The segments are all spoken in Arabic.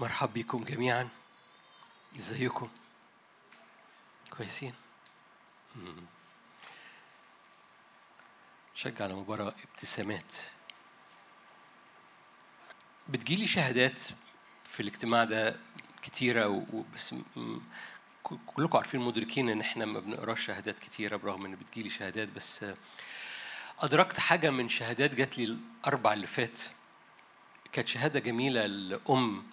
مرحب بكم جميعا. إزيكم؟ كويسين. شجع على مباراة ابتسامات. بتجيلي شهادات في الاجتماع ده كتيرة وبس كلكم عارفين مدركين إن إحنا ما بنقراش شهادات كتيرة برغم إن بتجيلي شهادات بس أدركت حاجة من شهادات جات لي الأربع اللي فات. كانت شهادة جميلة لأم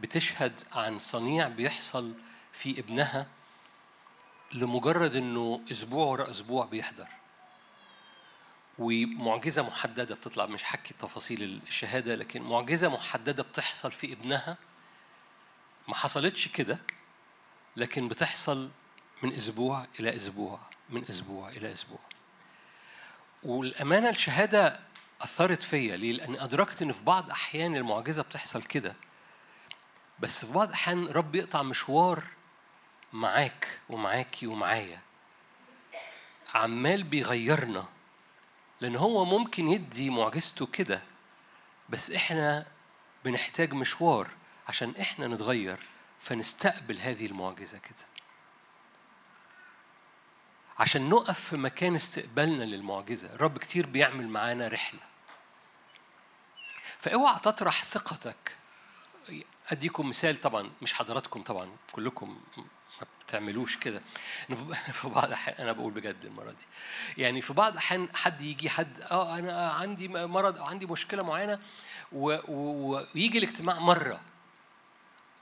بتشهد عن صنيع بيحصل في ابنها لمجرد إنه أسبوع ورا أسبوع بيحضر. ومعجزة محددة بتطلع مش حكي تفاصيل الشهادة لكن معجزة محددة بتحصل في ابنها. ما حصلتش كده لكن بتحصل من أسبوع إلى أسبوع من أسبوع إلى أسبوع. والأمانة الشهادة أثرت فيا ليه؟ لأن أدركت إن في بعض أحيان المعجزة بتحصل كده. بس في بعض الأحيان رب يقطع مشوار معاك ومعاكي ومعايا. عمال بيغيرنا لأن هو ممكن يدي معجزته كده بس إحنا بنحتاج مشوار عشان إحنا نتغير فنستقبل هذه المعجزة كده. عشان نقف في مكان استقبالنا للمعجزة الرب كتير بيعمل معانا رحلة. فاوعى تطرح ثقتك أديكم مثال طبعا مش حضراتكم طبعا كلكم ما بتعملوش كده. في- بعض الأحيان أنا بقول بجد المرة دي. يعني في بعض الأحيان حد يجي حد آه أنا عندي مرض أو عندي مشكلة معينة ويجي الاجتماع مرة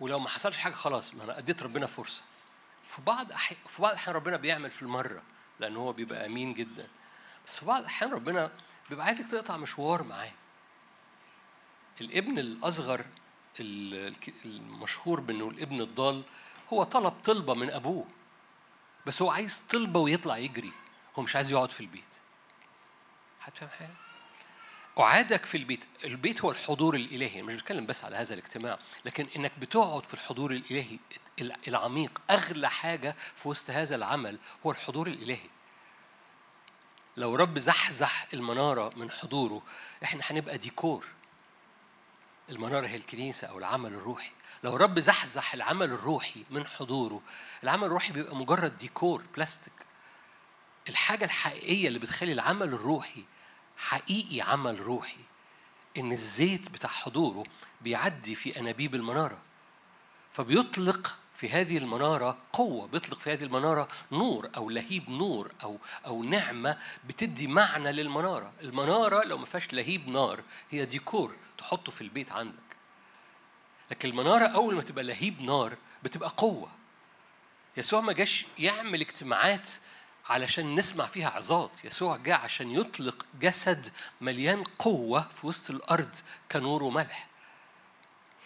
ولو ما حصلش حاجة خلاص ما أنا أديت ربنا فرصة. في بعض في بعض الأحيان ربنا بيعمل في المرة لأن هو بيبقى أمين جدا. بس في بعض الأحيان ربنا بيبقى عايزك تقطع مشوار معاه. الابن الأصغر المشهور بأنه الابن الضال هو طلب طلبة من أبوه. بس هو عايز طلبة ويطلع يجري. هو مش عايز يقعد في البيت. هتفهم حاجة؟ أعادك في البيت. البيت هو الحضور الإلهي. مش بتكلم بس على هذا الاجتماع لكن إنك بتقعد في الحضور الإلهي العميق. أغلى حاجة في وسط هذا العمل هو الحضور الإلهي. لو رب زحزح المنارة من حضوره إحنا هنبقى ديكور. المنارة هي الكنيسة أو العمل الروحي. لو رب زحزح العمل الروحي من حضوره العمل الروحي بيبقى مجرد ديكور بلاستيك. الحاجة الحقيقية اللي بتخلي العمل الروحي حقيقي عمل روحي إن الزيت بتاع حضوره بيعدي في أنابيب المنارة. فبيطلق في هذه المنارة قوة بيطلق في هذه المنارة نور أو لهيب نور أو أو نعمة بتدي معنى للمنارة. المنارة لو ما فيهاش لهيب نار هي ديكور تحطه في البيت عندك. لكن المنارة أول ما تبقى لهيب نار بتبقى قوة. يسوع ما جاش يعمل اجتماعات علشان نسمع فيها عظات. يسوع جاء عشان يطلق جسد مليان قوة في وسط الأرض كنور وملح.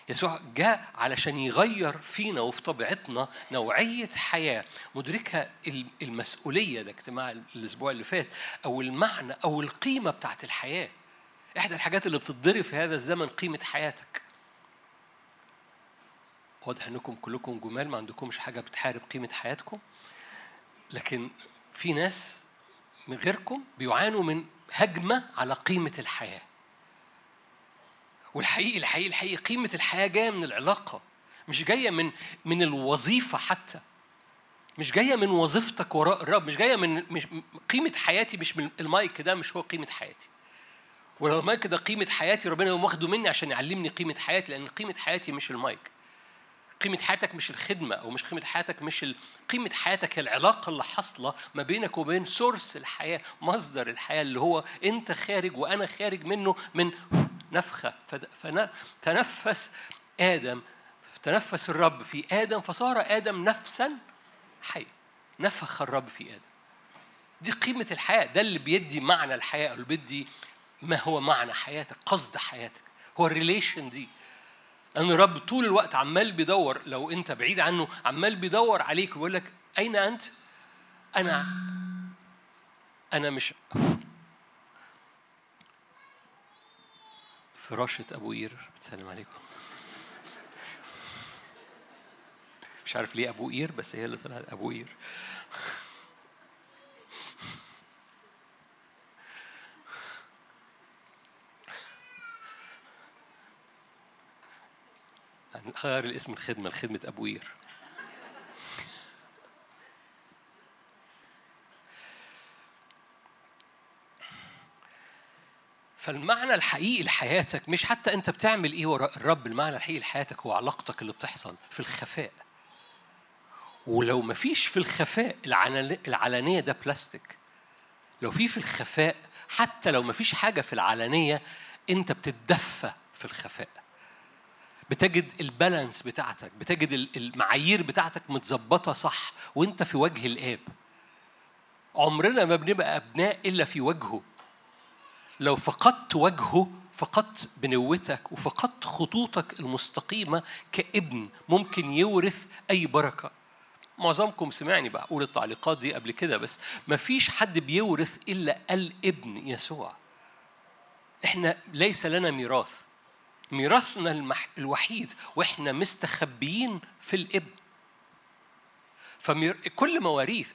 يسوع جاء علشان يغير فينا وفي طبيعتنا نوعية حياة مدركها ال- المسؤولية ده اجتماع الأسبوع اللي فات أو المعنى أو القيمة بتاعت الحياة. إحدى الحاجات اللي بتتضرب في هذا الزمن قيمة حياتك. واضح إنكم كلكم جمال ما عندكمش حاجة بتحارب قيمة حياتكم. لكن في ناس من غيركم بيعانوا من هجمة على قيمة الحياة. والحقيقي الحقيقي الحقيقي قيمة الحياة جاية من العلاقة مش جاية من من الوظيفة حتى. مش جاية من وظيفتك وراء الرب مش جاية من مش قيمة حياتي مش من المايك ده مش هو قيمة حياتي. ولو المايك ده قيمة حياتي ربنا يقوم واخده مني عشان يعلمني قيمة حياتي لأن قيمة حياتي مش المايك. قيمة حياتك مش الخدمة أو مش قيمة حياتك مش ال... قيمة حياتك هي العلاقة اللي حاصلة ما بينك وبين سورس الحياة مصدر الحياة اللي هو أنت خارج وأنا خارج منه من نفخة. فد- فن... تنفس آدم. تنفس الرب في آدم فصار آدم نفسا حي نفخ الرب في آدم. دي قيمة الحياة. ده اللي بيدي معنى الحياة اللي بيدي ما هو معنى حياتك قصد حياتك. هو الريليشن دي. لأن الرب طول الوقت عمال بيدور لو أنت بعيد عنه عمال بيدور عليك ويقول لك أين أنت؟ أنا أنا مش فراشة أبو قير بتسلم عليكم. مش عارف ليه أبو قير بس هي اللي طلعت أبو قير غير الاسم الخدمة لخدمة أبو فالمعنى الحقيقي لحياتك مش حتى أنت بتعمل إيه وراء الرب المعنى الحقيقي لحياتك هو علاقتك اللي بتحصل في الخفاء. ولو ما فيش في الخفاء العلانية ده بلاستيك. لو في في الخفاء حتى لو ما فيش حاجة في العلانية أنت بتتدفى في الخفاء. بتجد البالانس بتاعتك بتجد المعايير بتاعتك متظبطة صح وأنت في وجه الآب. عمرنا ما بنبقى أبناء إلا في وجهه. لو فقدت وجهه فقدت بنوتك وفقدت خطوطك المستقيمة كابن ممكن يورث أي بركة. معظمكم سمعني بقول التعليقات دي قبل كده بس. ما فيش حد بيورث إلا الابن يسوع. إحنا ليس لنا ميراث. ميراثنا. الوحيد وإحنا مستخبيين في الابن. فكل مواريث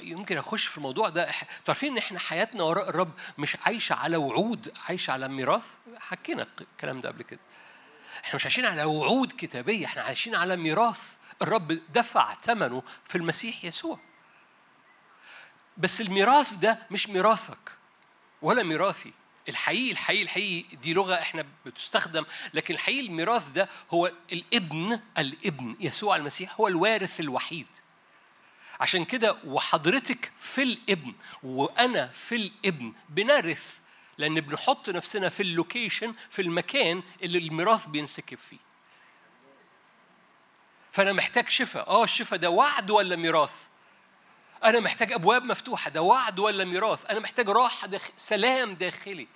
يمكن أخش في الموضوع ده. تعرفين إن إحنا حياتنا وراء الرب مش عايشة على وعود عايشة على ميراث؟ حكينا الكلام ده قبل كده. إحنا مش عايشين على وعود كتابية إحنا عايشين على ميراث. الرب دفع ثمنه في المسيح يسوع. بس الميراث ده مش ميراثك ولا ميراثي. الحقيقي الحقيقي الحقيقي دي لغة إحنا بتستخدم. لكن الحقيقي الميراث ده هو الابن الابن يسوع المسيح هو الوارث الوحيد. عشان كده وحضرتك في الابن وأنا في الابن بنرث لأن بنحط نفسنا في اللوكيشن في المكان اللي الميراث بينسكب فيه. فأنا محتاج شفاء. آه الشفاء ده وعد ولا ميراث؟ أنا محتاج أبواب مفتوحة. ده وعد ولا ميراث؟ أنا محتاج راحة داخل سلام داخلي.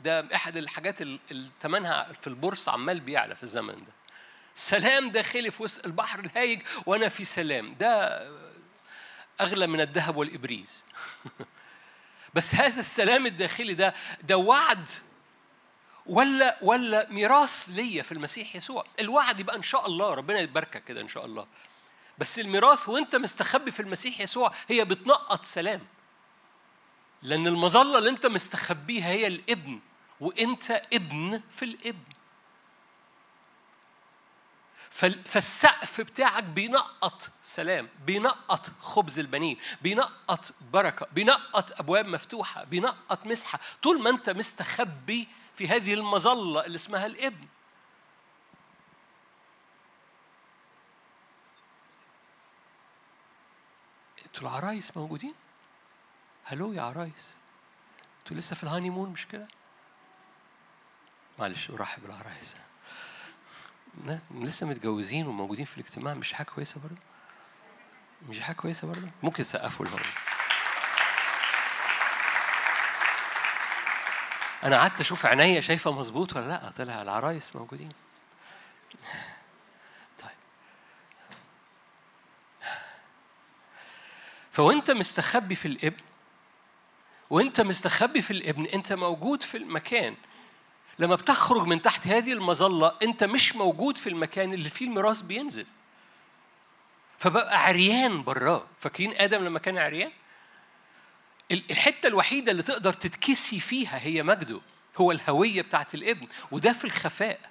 ده أحد الحاجات اللي ثمنها في البورصة عمال بيعلى في الزمن ده. سلام داخلي في وسط البحر الهايج وأنا في سلام. ده أغلى من الذهب والإبريز. بس هذا السلام الداخلي ده ده وعد. ولا ولا ميراث ليا في المسيح يسوع. الوعد يبقى إن شاء الله ربنا يباركك كده إن شاء الله. بس الميراث وأنت مستخبي في المسيح يسوع هي بتنقط سلام. لأن المظلة اللي أنت مستخبيها هي الابن وأنت ابن في الابن. فالسقف بتاعك بينقط سلام بينقط خبز البنين بينقط بركة بينقط أبواب مفتوحة بينقط مسحة طول ما أنت مستخبي في هذه المظلة اللي اسمها الابن أنتوا العرايس موجودين؟ هلو يا عرايس أنتوا لسه في الهاني مون مش كده؟ معلش أرحب بالعرايس لسه متجوزين وموجودين في الاجتماع مش حاجة كويسة برضه؟ مش حاجة كويسة برضه؟ ممكن تسقفوا لهم أنا قعدت أشوف عينيا شايفة مظبوط ولا لأ؟ طلع العرايس موجودين. طيب. فوأنت مستخبي في الابن وأنت مستخبي في الابن أنت موجود في المكان لما بتخرج من تحت هذه المظلة أنت مش موجود في المكان اللي فيه الميراث بينزل. فبقى عريان براه. فاكرين آدم لما كان عريان؟ الحتة الوحيدة اللي تقدر تتكسي فيها هي مجده هو الهوية بتاعت الابن وده في الخفاء.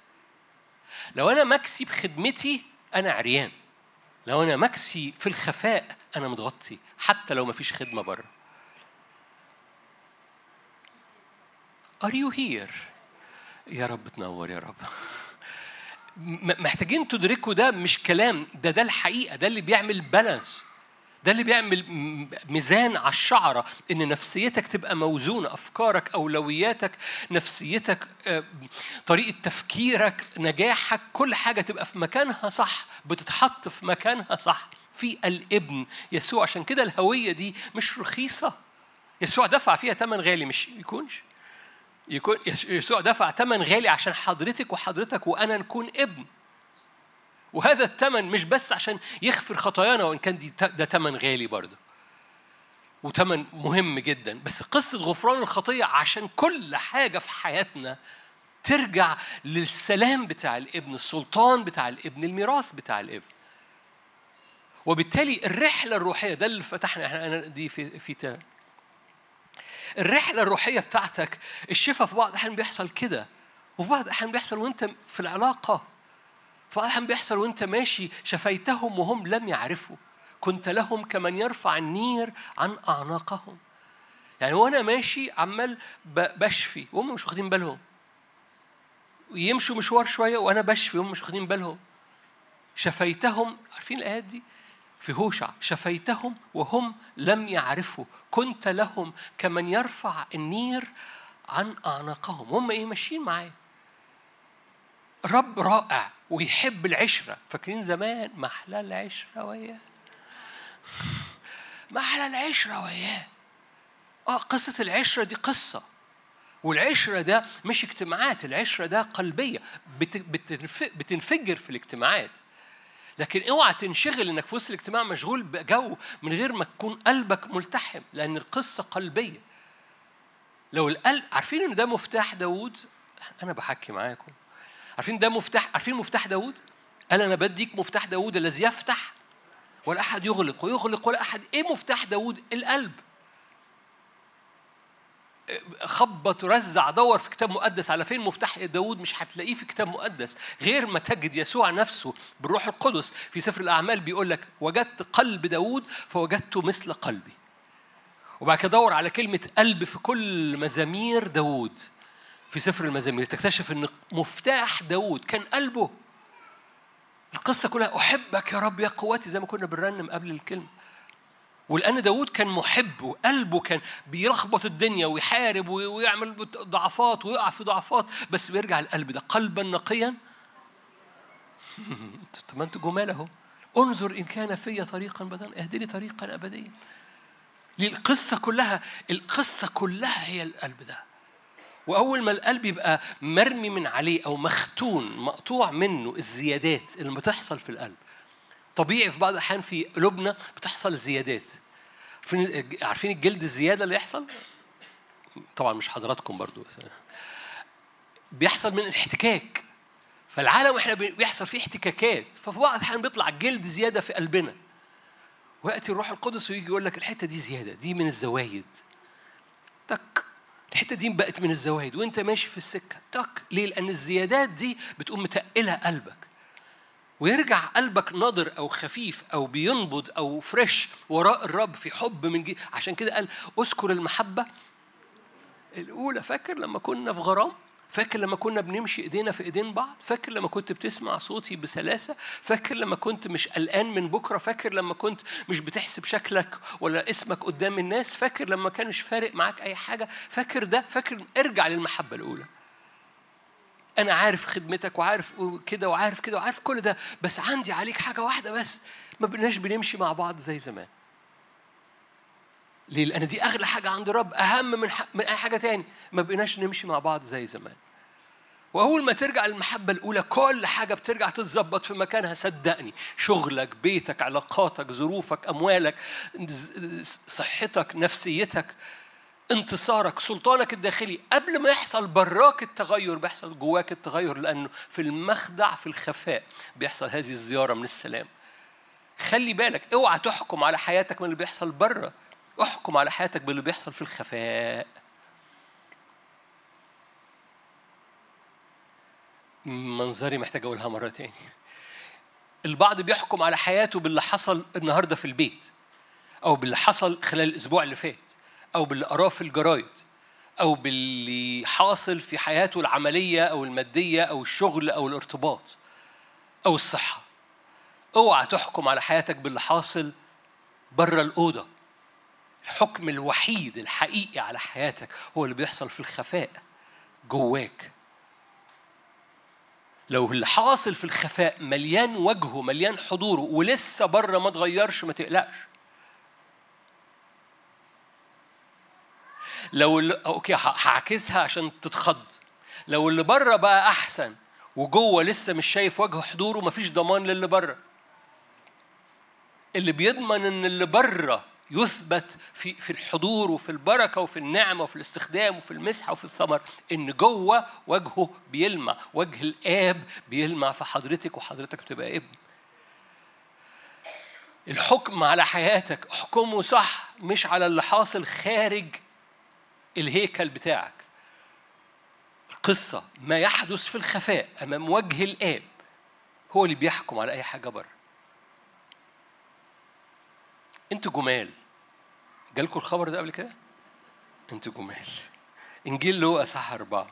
لو أنا مكسي بخدمتي أنا عريان. لو أنا مكسي في الخفاء أنا متغطي حتى لو مفيش خدمة بره. Are you here? يا رب تنور يا رب. محتاجين تدركوا ده مش كلام ده ده الحقيقة ده اللي بيعمل بالانس ده اللي بيعمل ميزان على الشعرة إن نفسيتك تبقى موزونة أفكارك أولوياتك نفسيتك آه، طريقة تفكيرك نجاحك كل حاجة تبقى في مكانها صح بتتحط في مكانها صح. في الإبن يسوع عشان كده الهوية دي مش رخيصة. يسوع دفع فيها ثمن غالي مش يكونش. يكون يسوع دفع ثمن غالي عشان حضرتك وحضرتك وأنا نكون ابن. وهذا الثمن مش بس عشان يغفر خطايانا وإن كان دي ده ثمن غالي برضه. وثمن مهم جدا. بس قصة غفران الخطية عشان كل حاجة في حياتنا ترجع للسلام بتاع الابن السلطان بتاع الابن الميراث بتاع الابن. وبالتالي الرحلة الروحية ده اللي فتحنا إحنا دي في في الرحلة الروحية بتاعتك الشفاء في بعض الأحيان بيحصل كده. وفي بعض الأحيان بيحصل وأنت في العلاقة. فأحيانا بيحصل وأنت ماشي شفيتهم وهم لم يعرفوا. كنت لهم كمن يرفع النير عن أعناقهم. يعني وأنا ماشي عمال بشفي وهم مش واخدين بالهم. ويمشوا مشوار شوية وأنا بشفي وهم مش واخدين بالهم. شفيتهم عارفين الآيات دي؟ في هوشع شفيتهم وهم لم يعرفوا. كنت لهم كمن يرفع النير عن أعناقهم. هم إيه؟ ماشيين معايا. رب رائع ويحب العشرة. فاكرين زمان؟ محلى العشرة وياه. محلى العشرة وياه. آه قصة العشرة دي قصة. والعشرة ده مش اجتماعات العشرة ده قلبية. بتنفجر في الاجتماعات. لكن اوعى تنشغل انك في وسط الاجتماع مشغول بجو من غير ما تكون قلبك ملتحم لأن القصة قلبية. لو القلب عارفين إن ده مفتاح داوود؟ أنا بحكي معاكم. عارفين ده مفتاح عارفين مفتاح داوود؟ قال أنا بديك مفتاح داوود الذي يفتح ولا أحد يغلق ويغلق ولا أحد. إيه مفتاح داوود؟ القلب. خبط رزع دور في كتاب مقدس على فين مفتاح داود مش هتلاقيه في كتاب مقدس. غير ما تجد يسوع نفسه بالروح القدس في سفر الأعمال بيقول لك وجدت قلب داود فوجدته مثل قلبي. وبعد كده دور على كلمة قلب في كل مزامير داود. في سفر المزامير تكتشف إن مفتاح داود كان قلبه. القصة كلها أحبك يا رب يا قوتي زي ما كنا بنرنم قبل الكلمة. ولأن داود كان محب وقلبه كان بيلخبط الدنيا ويحارب ويعمل ضعفات ويقع في ضعفات بس بيرجع القلب ده. قلبا نقيا. طب ما أنتوا جمال اهو. انظر إن كان في طريقا بدلا. اهدني طريقا ابديا. القصة كلها القصة كلها هي القلب ده. وأول ما القلب يبقى مرمي من عليه أو مختون مقطوع منه الزيادات اللي بتحصل في القلب طبيعي في بعض الأحيان في قلوبنا بتحصل زيادات. عارفين الجلد الزيادة اللي يحصل؟ طبعا مش حضراتكم برضو. بيحصل من الاحتكاك. فالعالم إحنا بيحصل فيه احتكاكات. ففي بعض الأحيان بيطلع جلد زيادة في قلبنا. ويأتي الروح القدس ويجي يقول لك الحتة دي زيادة دي من الزوايد. تك. الحتة دي بقت من الزوايد. وانت ماشي في السكة. تك. ليه؟ لأن الزيادات دي بتقوم متقلة قلبك. ويرجع قلبك ناضر أو خفيف أو بينبض أو fresh وراء الرب في حب من جي عشان كده قال أذكر المحبة. الأولى فاكر لما كنا في غرام؟ فاكر لما كنا بنمشي إيدينا في إيدين بعض؟ فاكر لما كنت بتسمع صوتي بسلاسة؟ فاكر لما كنت مش قلقان من بكرة؟ فاكر لما كنت مش بتحسب شكلك ولا اسمك قدام الناس؟ فاكر لما كانش فارق معاك أي حاجة؟ فاكر ده؟ فاكر؟ ارجع للمحبة الأولى. أنا عارف خدمتك وعارف كده وعارف كده وعارف كل ده بس عندي عليك حاجة واحدة بس ما بقناش بنمشي مع بعض زي زمان. ليه؟ لأن دي أغلى حاجة عند الرب أهم من, من أي حاجة تاني ما بقناش نمشي مع بعض زي زمان. وأول ما ترجع المحبة الأولى كل حاجة بترجع تتظبط في مكانها صدقني شغلك بيتك علاقاتك ظروفك أموالك صحتك نفسيتك انتصارك سلطانك الداخلي قبل ما يحصل براك التغير بيحصل جواك التغير لأنه في المخدع في الخفاء بيحصل هذه الزيارة من السلام. خلي بالك اوعى تحكم على حياتك من اللي بيحصل بره احكم على حياتك باللي بيحصل في الخفاء. منظري محتاج أقولها مرة تاني. البعض بيحكم على حياته باللي حصل النهارده في البيت أو باللي حصل خلال الأسبوع اللي فات. أو باللي قراه في الجرايد أو باللي حاصل في حياته العملية أو المادية أو الشغل أو الارتباط أو الصحة. أوعى تحكم على حياتك باللي حاصل بره الأوضة. الحكم الوحيد الحقيقي على حياتك هو اللي بيحصل في الخفاء جواك. لو اللي حاصل في الخفاء مليان وجهه مليان حضوره ولسه بره ما تغيرش ما تقلقش. لو اللي أوكي هعكسها عشان تتخض. لو اللي بره بقى أحسن وجوه لسه مش شايف وجه حضوره مفيش ضمان للي بره. اللي بيضمن إن اللي بره يثبت في في الحضور وفي البركة وفي النعمة وفي الاستخدام وفي المسحه وفي الثمر إن جوه وجهه بيلمع وجه الآب بيلمع في حضرتك وحضرتك بتبقى ابن. الحكم على حياتك احكمه صح مش على اللي حاصل خارج الهيكل بتاعك. القصة ما يحدث في الخفاء أمام وجه الآب. هو اللي بيحكم على أي حاجة بره. أنتوا جمال. جالكم الخبر ده قبل كده؟ أنتوا جمال. إنجيل لوقا صح أربعة.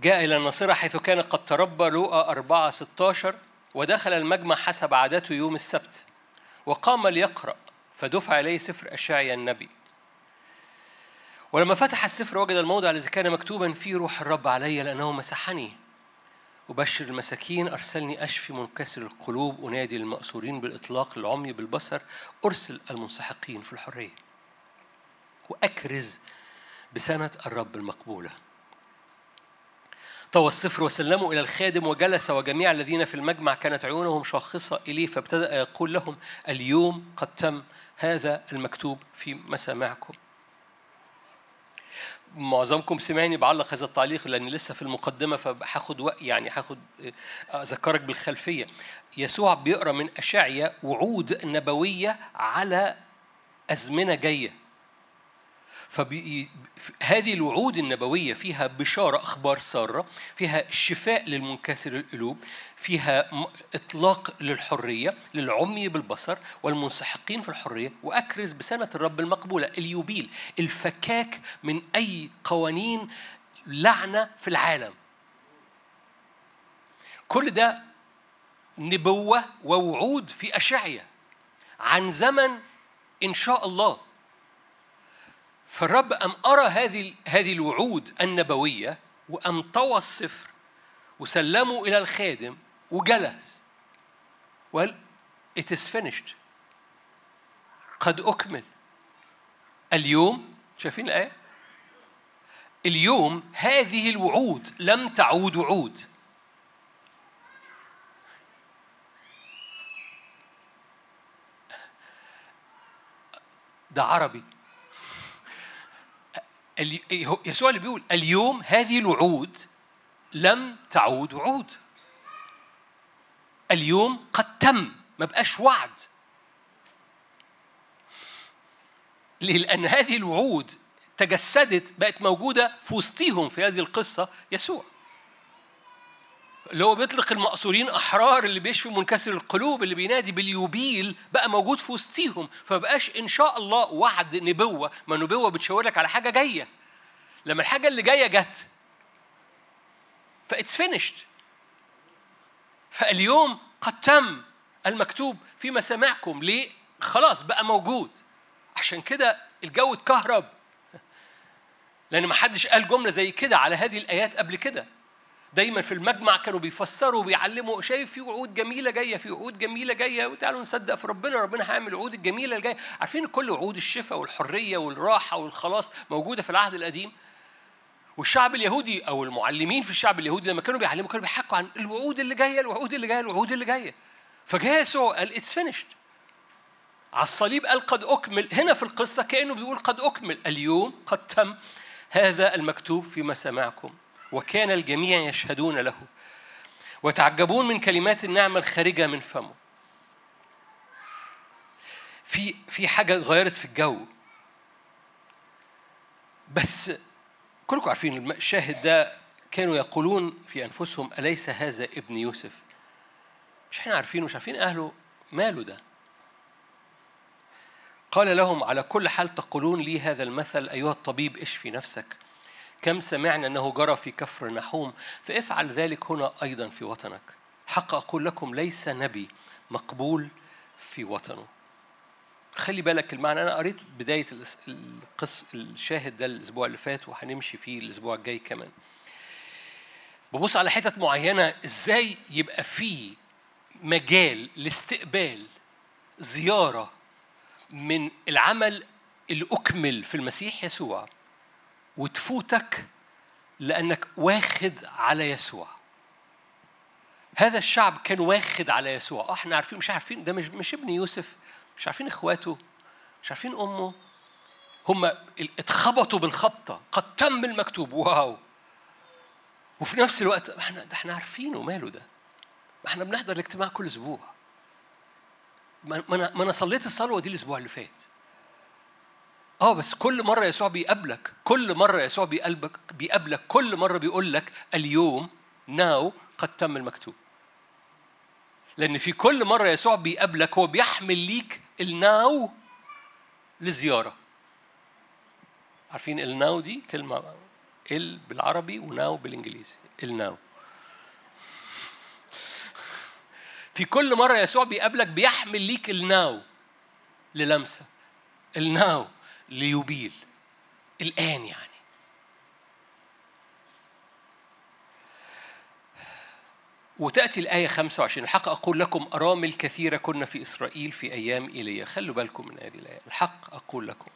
جاء إلى الناصرة حيث كان قد تربى لوقا أربعة ستاشر ودخل المجمع حسب عادته يوم السبت. وقام ليقرأ فدفع إليه سفر أشعيا النبي. ولما فتح السفر وجد الموضع الذي كان مكتوبا فيه روح الرب علي لأنه مسحني. أبشر المساكين أرسلني أشفي منكسر القلوب أنادي المأسورين بالإطلاق العمي بالبصر أرسل المنسحقين في الحرية. وأكرز بسنة الرب المقبولة. طوى السفر وسلموا إلى الخادم وجلس وجميع الذين في المجمع كانت عيونهم شاخصة إليه فابتدأ يقول لهم اليوم قد تم هذا المكتوب في مسامعكم. معظمكم سمعني بعلق هذا التعليق لأن لسه في المقدمة فهاخد وقت يعني هاخد أذكرك بالخلفية. يسوع بيقرأ من أشعيا وعود نبوية على أزمنة جاية. فهذه الوعود النبوية فيها بشارة أخبار سارة فيها شفاء للمنكسر القلوب فيها إطلاق للحرية للعمي بالبصر والمنسحقين في الحرية وأكرز بسنة الرب المقبولة اليوبيل الفكاك من أي قوانين لعنة في العالم. كل ده نبوة ووعود في أشعية عن زمن إن شاء الله. فالرب أم أرى هذه هذه الوعود النبوية وأم طوى السفر وسلمه إلى الخادم وجلس. وقال it is finished. قد أكمل. اليوم شايفين الآية؟ اليوم هذه الوعود لم تعود وعود ده عربي. يسوع اللي بيقول اليوم هذه الوعود لم تعود وعود. اليوم قد تم ما بقاش وعد؟ لأن هذه الوعود تجسدت بقت موجودة في وسطيهم في هذه القصة يسوع. اللي هو بيطلق المأسورين أحرار اللي بيشفي منكسر القلوب اللي بينادي باليوبيل بقى موجود في وسطيهم. فبقاش إن شاء الله وعد نبوة. ما نبوة بتشاور لك على حاجة جاية. لما الحاجة اللي جاية جت فإتس فينيشد فاليوم قد تم المكتوب في مسامعكم ليه؟ خلاص بقى موجود. عشان كده الجو اتكهرب. لأن ما حدش قال جملة زي كده على هذه الآيات قبل كده. دايما في المجمع كانوا بيفسروا وبيعلموا شايف في وعود جميلة جاية في وعود جميلة جاية. وتعالوا نصدق في ربنا ربنا هيعمل الوعود الجميلة الجاية. عارفين كل وعود الشفاء والحرية والراحة والخلاص موجودة في العهد القديم؟ والشعب اليهودي أو المعلمين في الشعب اليهودي لما كانوا بيعلموا كانوا بيحكوا عن الوعود اللي جاية الوعود اللي جاية الوعود اللي جاية. فجاء يسوع قال It's finished على الصليب قال قد أكمل. هنا في القصة كأنه بيقول قد أكمل. اليوم قد تم هذا المكتوب في مسامعكم وكان الجميع يشهدون له وتعجبون من كلمات النعمة الخارجة من فمه. في في حاجة اتغيرت في الجو. بس كلكم عارفين الشاهد ده كانوا يقولون في أنفسهم أليس هذا ابن يوسف؟ مش إحنا عارفين مش عارفين أهله ماله ده. قال لهم على كل حال تقولون لي هذا المثل أيها الطبيب اشفي نفسك؟ كم سمعنا أنه جرى في كفر نحوم فافعل ذلك هنا أيضا في وطنك. حق أقول لكم ليس نبي مقبول في وطنه. خلي بالك المعنى أنا قريت بداية القص الشاهد ده الأسبوع اللي فات وهنمشي فيه الأسبوع الجاي كمان. ببص على حتت معينة إزاي يبقى في مجال لاستقبال زيارة من العمل اللي أكمل في المسيح يسوع وتفوتك لأنك واخد على يسوع. هذا الشعب كان واخد على يسوع. آه إحنا عارفين مش عارفين ده مش مش ابن يوسف مش عارفين إخواته مش عارفين أمه. هم اتخبطوا بالخبطة قد تم المكتوب. واو. وفي نفس الوقت إحنا ده إحنا عارفينه ماله ده. ما إحنا بنحضر الاجتماع كل أسبوع. ما أنا ما أنا صليت الصلوة دي الأسبوع اللي فات. آه بس كل مرة يسوع بيقابلك كل مرة يسوع بيقابلك بيقابلك كل مرة بيقول لك اليوم ناو قد تم المكتوب. لأن في كل مرة يسوع بيقابلك هو بيحمل ليك الناو لزيارة. عارفين الناو دي كلمة ال بالعربي وناو بالإنجليزي. الناو في كل مرة يسوع بيقابلك بيحمل ليك الناو للمسة. الناو ليبيل. الآن يعني. وتأتي الآية 25 الحق أقول لكم أرامل كثيرة كنا في إسرائيل في أيام إيليا. خلوا بالكم من هذه الآية. الحق أقول لكم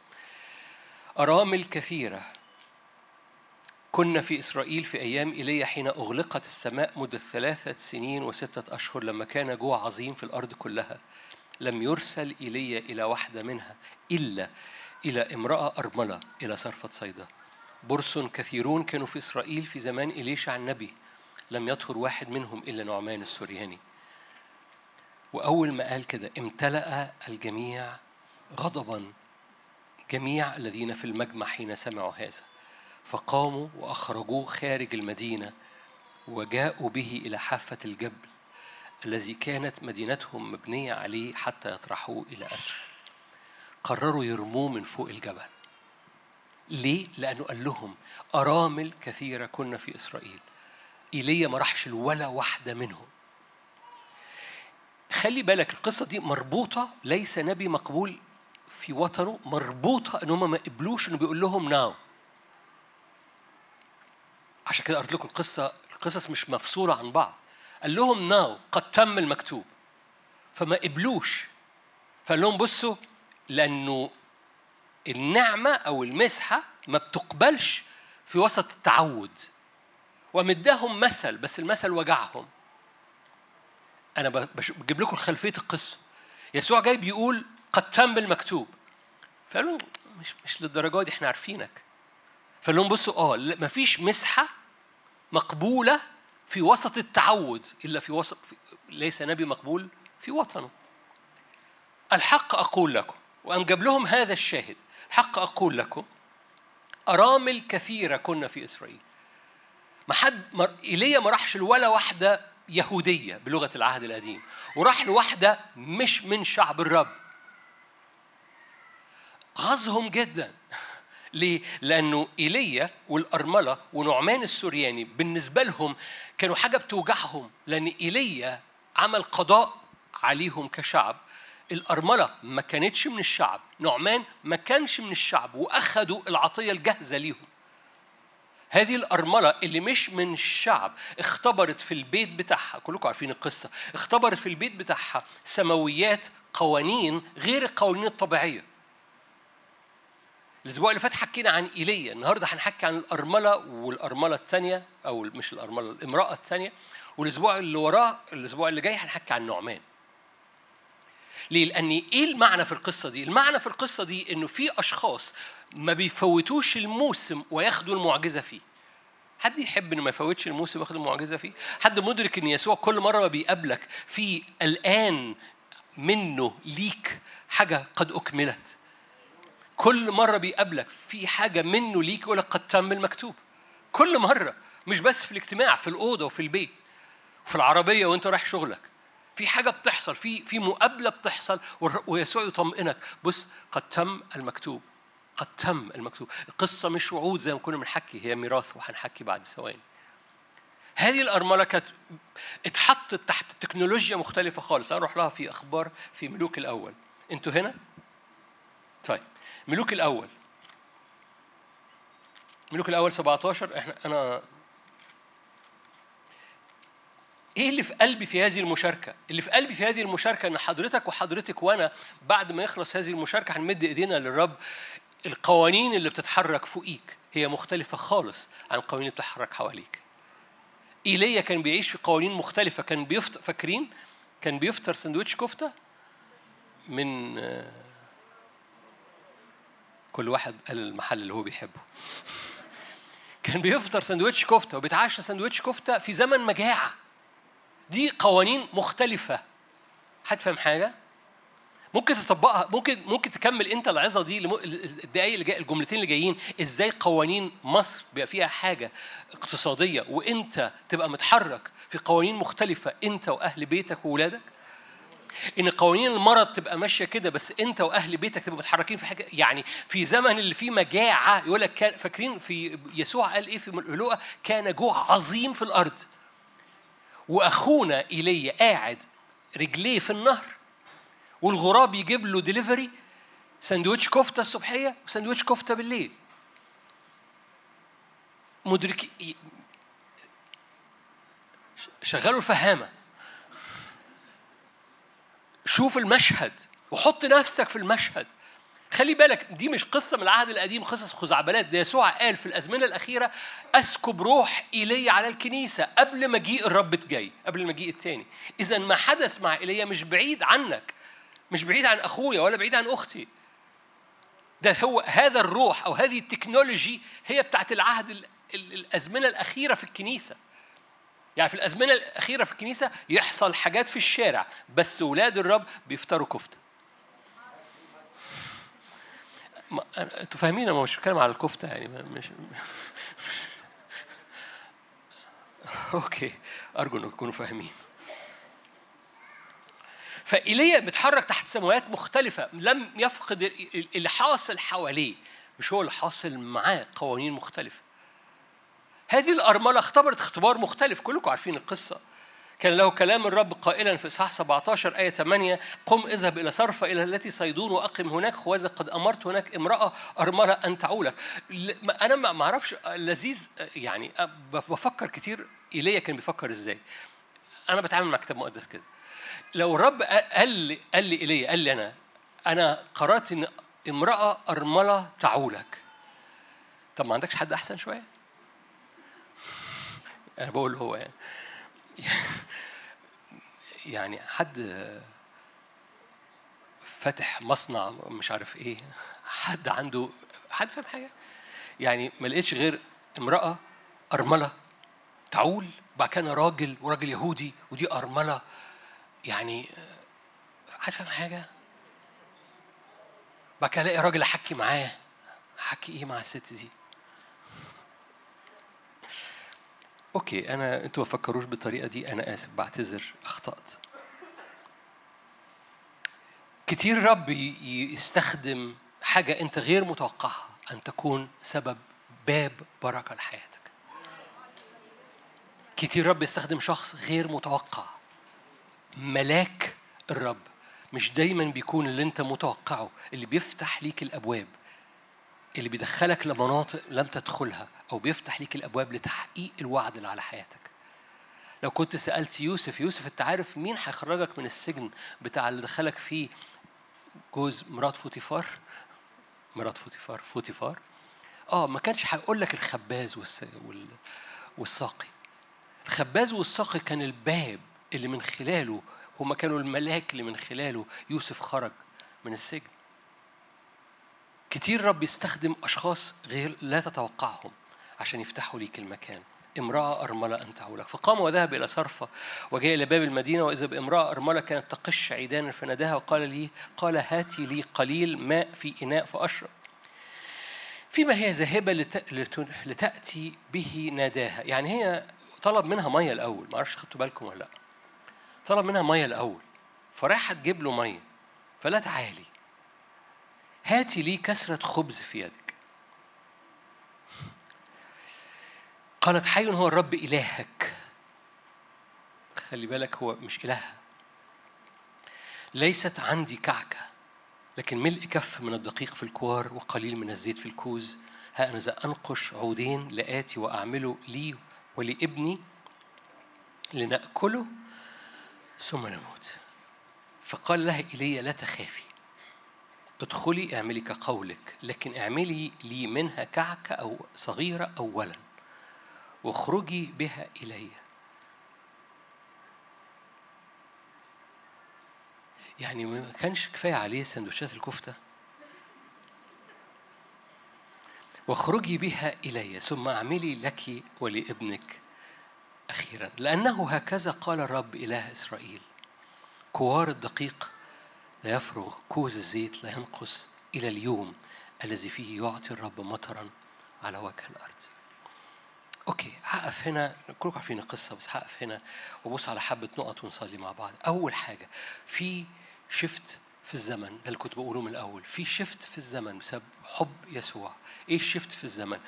أرامل كثيرة كنا في إسرائيل في أيام إيليا حين أغلقت السماء مدة ثلاثة سنين وستة أشهر لما كان جوع عظيم في الأرض كلها. لم يرسل إيليا إلى واحدة منها إلا إلى امرأة أرملة إلى صرفة صيدا. برص كثيرون كانوا في إسرائيل في زمان إليشع النبي. لم يطهر واحد منهم إلا نعمان السورياني. وأول ما قال كده امتلأ الجميع غضبا جميع الذين في المجمع حين سمعوا هذا. فقاموا وأخرجوه خارج المدينة وجاءوا به إلى حافة الجبل الذي كانت مدينتهم مبنية عليه حتى يطرحوه إلى أسفل. قرروا يرموه من فوق الجبل. ليه؟ لأنه قال لهم أرامل كثيرة كنا في إسرائيل. إيليا ما راحش ولا واحدة منهم. خلي بالك القصة دي مربوطة ليس نبي مقبول في وطنه مربوطة إن هم ما قبلوش إنه بيقول لهم ناو عشان كده قلت لكم القصة القصص مش مفصولة عن بعض. قال لهم ناو قد تم المكتوب فما قبلوش. فقال لهم بصوا لأنه النعمة أو المسحة ما بتقبلش في وسط التعود. ومداهم مثل بس المثل وجعهم. أنا بجيب لكم خلفية القصة. يسوع جاي بيقول قد تم المكتوب فقالوا مش مش للدرجة دي إحنا عارفينك. فقال لهم بصوا آه مفيش مسحة مقبولة في وسط التعود إلا في وسط في ليس نبي مقبول في وطنه. الحق أقول لكم وأن جاب لهم هذا الشاهد. الحق أقول لكم أرامل كثيرة كنا في إسرائيل. ما حد. إيليا ما راحش لولا واحدة يهودية بلغة العهد القديم. وراح لواحدة مش من شعب الرب. غاظهم جدا. ليه؟ لأنه إيليا والأرملة ونعمان السورياني بالنسبة لهم كانوا حاجة بتوجعهم لأن إيليا عمل قضاء عليهم كشعب. الأرملة ما كانتش من الشعب نعمان ما كانش من الشعب وأخذوا العطية الجاهزة ليهم. هذه الأرملة اللي مش من الشعب اختبرت في البيت بتاعها كلكم عارفين القصة اختبرت في البيت بتاعها سماويات قوانين غير القوانين الطبيعية. الأسبوع اللي فات حكينا عن إيليا النهاردة هنحكي عن الأرملة والأرملة الثانية أو مش الأرملة الامرأة الثانية. والأسبوع اللي وراه الأسبوع اللي جاي هنحكي عن نعمان. ليه؟ لأن إيه المعنى في القصة دي؟ المعنى في القصة دي إنه في أشخاص ما بيفوتوش الموسم وياخدوا المعجزة فيه. حد يحب إنه ما يفوتش الموسم وياخد المعجزة فيه؟ حد مدرك إن يسوع كل مرة ما بيقابلك في الآن منه ليك حاجة قد أكملت. كل مرة بيقابلك في حاجة منه ليك يقول لك قد تم المكتوب. كل مرة مش بس في الاجتماع في الأوضة وفي البيت وفي العربية وأنت رايح شغلك. في حاجة بتحصل في في مقابلة بتحصل ويسوع يطمئنك. بص قد تم المكتوب قد تم المكتوب. القصة مش وعود زي ما كنا بنحكي هي ميراث وهنحكي بعد ثواني. هذه الأرملة كانت اتحطت تحت تكنولوجيا مختلفة خالص. أروح لها في أخبار في ملوك الأول. أنتوا هنا؟ طيب. ملوك الأول. ملوك الأول 17 إحنا أنا إيه اللي في قلبي في هذه المشاركة؟ اللي في قلبي في هذه المشاركة إن حضرتك وحضرتك وأنا بعد ما يخلص هذه المشاركة هنمد إيدينا للرب. القوانين اللي بتتحرك فوقيك هي مختلفة خالص عن القوانين اللي بتتحرك حواليك. إيليا كان بيعيش في قوانين مختلفة. كان بيفطر فاكرين؟ كان بيفطر سندوتش كفتة من كل واحد قال المحل اللي هو بيحبه. كان بيفطر سندوتش كفتة وبيتعشى سندوتش كفتة في زمن مجاعة. دي قوانين مختلفة. حد فاهم حاجة؟ ممكن تطبقها ممكن ممكن تكمل انت العظة دي الدقايق اللي جاي الجملتين اللي جايين. إزاي قوانين مصر بيبقى فيها حاجة اقتصادية وانت تبقى متحرك في قوانين مختلفة انت وأهل بيتك واولادك ان قوانين المرض تبقى ماشية كده بس انت وأهل بيتك تبقوا متحركين في حاجة يعني في زمن اللي فيه مجاعة يقول لك فاكرين في يسوع قال إيه في لوقا؟ كان جوع عظيم في الأرض. وأخونا إيليا قاعد رجليه في النهر والغراب يجيب له ديليفري سندوتش كفتة الصبحية وسندوتش كفتة بالليل. مدركي شغلوا الفهامة. شوف المشهد وحط نفسك في المشهد. خلي بالك دي مش قصة من العهد القديم قصص خزعبلات. ده يسوع قال في الأزمنة الأخيرة أسكب روح إيليا على الكنيسة قبل مجيء الرب الجاي قبل المجيء التاني. إذا ما حدث مع إيليا مش بعيد عنك مش بعيد عن أخويا ولا بعيد عن أختي. ده هو هذا الروح أو هذه التكنولوجي هي بتاعت العهد ال- ال- الأزمنة الأخيرة في الكنيسة. يعني في الأزمنة الأخيرة في الكنيسة يحصل حاجات في الشارع بس ولاد الرب بيفطروا كفتة ما- أنا- أنتوا فاهمين أنا مش بتكلم على الكفتة يعني مش أوكي أرجو إنكم تكونوا فاهمين. فإيليا بيتحرك تحت سماوات مختلفة لم يفقد ال- ال- اللي حاصل حواليه مش هو اللي حاصل معاه قوانين مختلفة. هذه الأرملة اختبرت اختبار مختلف كلكم عارفين القصة. كان له كلام الرب قائلا في إصحاح 17 آية 8 قم اذهب إلى صرفة إلى التي صيدون وأقم هناك خوذة قد أمرت هناك امرأة أرملة أن تعولك. أنا ما أعرفش لذيذ يعني بفكر كتير إيليا كان بيفكر إزاي. أنا بتعامل مع كتاب مقدس كده. لو الرب قال لي قال لي إيليا قال لي أنا أنا قررت إن امرأة أرملة تعولك. طب ما عندكش حد أحسن شوية؟ أنا بقول هو يعني. يعني حد فاتح مصنع مش عارف إيه حد عنده حد فاهم حاجة؟ يعني ما لقيتش غير امرأة أرملة تعول بعد كده راجل وراجل يهودي ودي أرملة. يعني حد فاهم حاجة؟ بعد كده ألاقي راجل أحكي معاه أحكي إيه مع الست دي؟ أوكي أنا أنتوا ما فكروش بالطريقة دي أنا آسف بعتذر أخطأت. كتير رب يستخدم حاجة أنت غير متوقعها أن تكون سبب باب بركة لحياتك. كتير رب يستخدم شخص غير متوقع. ملاك الرب. مش دايما بيكون اللي أنت متوقعه اللي بيفتح ليك الأبواب. اللي بيدخلك لمناطق لم تدخلها أو بيفتح ليك الأبواب لتحقيق الوعد اللي على حياتك. لو كنت سألت يوسف يوسف أنت عارف مين هيخرجك من السجن بتاع اللي دخلك فيه جوز مرات فوتيفار؟ مرات فوتيفار فوتيفار؟ آه ما كانش هيقول لك الخباز والس... وال... والساقي. الخباز والساقي كان الباب اللي من خلاله هما كانوا الملاك اللي من خلاله يوسف خرج من السجن. كتير رب يستخدم أشخاص غير لا تتوقعهم عشان يفتحوا ليك المكان. امرأة أرملة أن تعولك فقام وذهب إلى صرفة وجاء إلى باب المدينة وإذا بامرأة أرملة كانت تقش عيدانا فناداها وقال لي قال هاتي لي قليل ماء في إناء فأشرب. فيما هي ذاهبة لت... لت... لتأتي به ناداها. يعني هي طلب منها مية الأول. ما أعرفش خدتوا بالكم ولا لأ. طلب منها مية الأول. فراحت تجيب له مية. فلا تعالي. هاتي لي كسرة خبز في يدك. قالت حي هو الرب إلهك. خلي بالك هو مش إلهها ليست عندي كعكة لكن ملء كف من الدقيق في الكوار وقليل من الزيت في الكوز. ها أنا ذا أنقش عودين لآتي وأعمله لي ولابني لنأكله ثم نموت. فقال لها إيليا لا تخافي. ادخلي اعملي كقولك لكن اعملي لي منها كعكة أو صغيرة أولا واخرجي بها إلي. يعني ما كانش كفاية عليه سندوتشات الكفتة؟ واخرجي بها إلي ثم اعملي لك ولابنك أخيرا. لأنه هكذا قال الرب إله إسرائيل. كوار الدقيق لا يفرغ كوز الزيت لا ينقص إلى اليوم الذي فيه يعطي الرب مطرا على وجه الأرض. أوكي هقف هنا. كلكم عارفين القصة بس هقف هنا وابص على حبة نقط ونصلي مع بعض. أول حاجة في شفت في الزمن ده اللي كنت بقوله من الأول. في شفت في الزمن بسبب حب يسوع. إيه الشفت في الزمن؟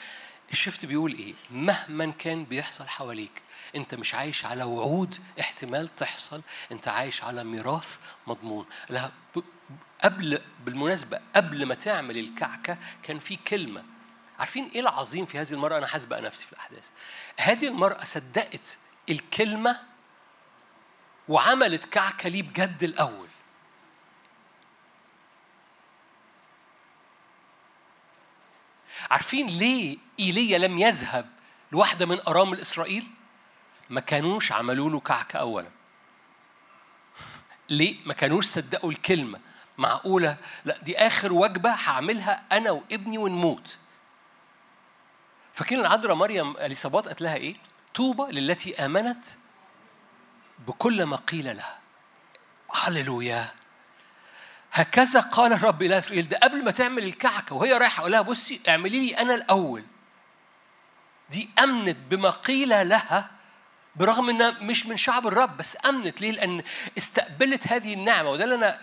الشفت بيقول إيه مهما كان بيحصل حواليك أنت مش عايش على وعود احتمال تحصل أنت عايش على ميراث مضمون قبل بالمناسبة قبل ما تعمل الكعكة كان في كلمة عارفين إيه العظيم في هذه المرأة؟ أنا حاسبق نفسي في الأحداث. هذه المرأة صدقت الكلمة وعملت كعكة ليه بجد الأول. عارفين ليه إيليا لم يذهب لواحدة من أرامل إسرائيل؟ ما كانوش عملوا له كعكة أولا. ليه؟ ما كانوش صدقوا الكلمة. معقولة؟ لا دي آخر وجبة هعملها أنا وابني ونموت. فاكرين العذراء مريم اليصابات قالت لها إيه؟ طوبى للتي آمنت بكل ما قيل لها. هللويا. هكذا قال الرب إلى إسرائيل ده قبل ما تعمل الكعكة وهي رايحة أقول لها بصي اعملي لي أنا الأول. دي أمنت بما قيل لها برغم إنها مش من شعب الرب بس أمنت ليه؟ لأن استقبلت هذه النعمة وده اللي أنا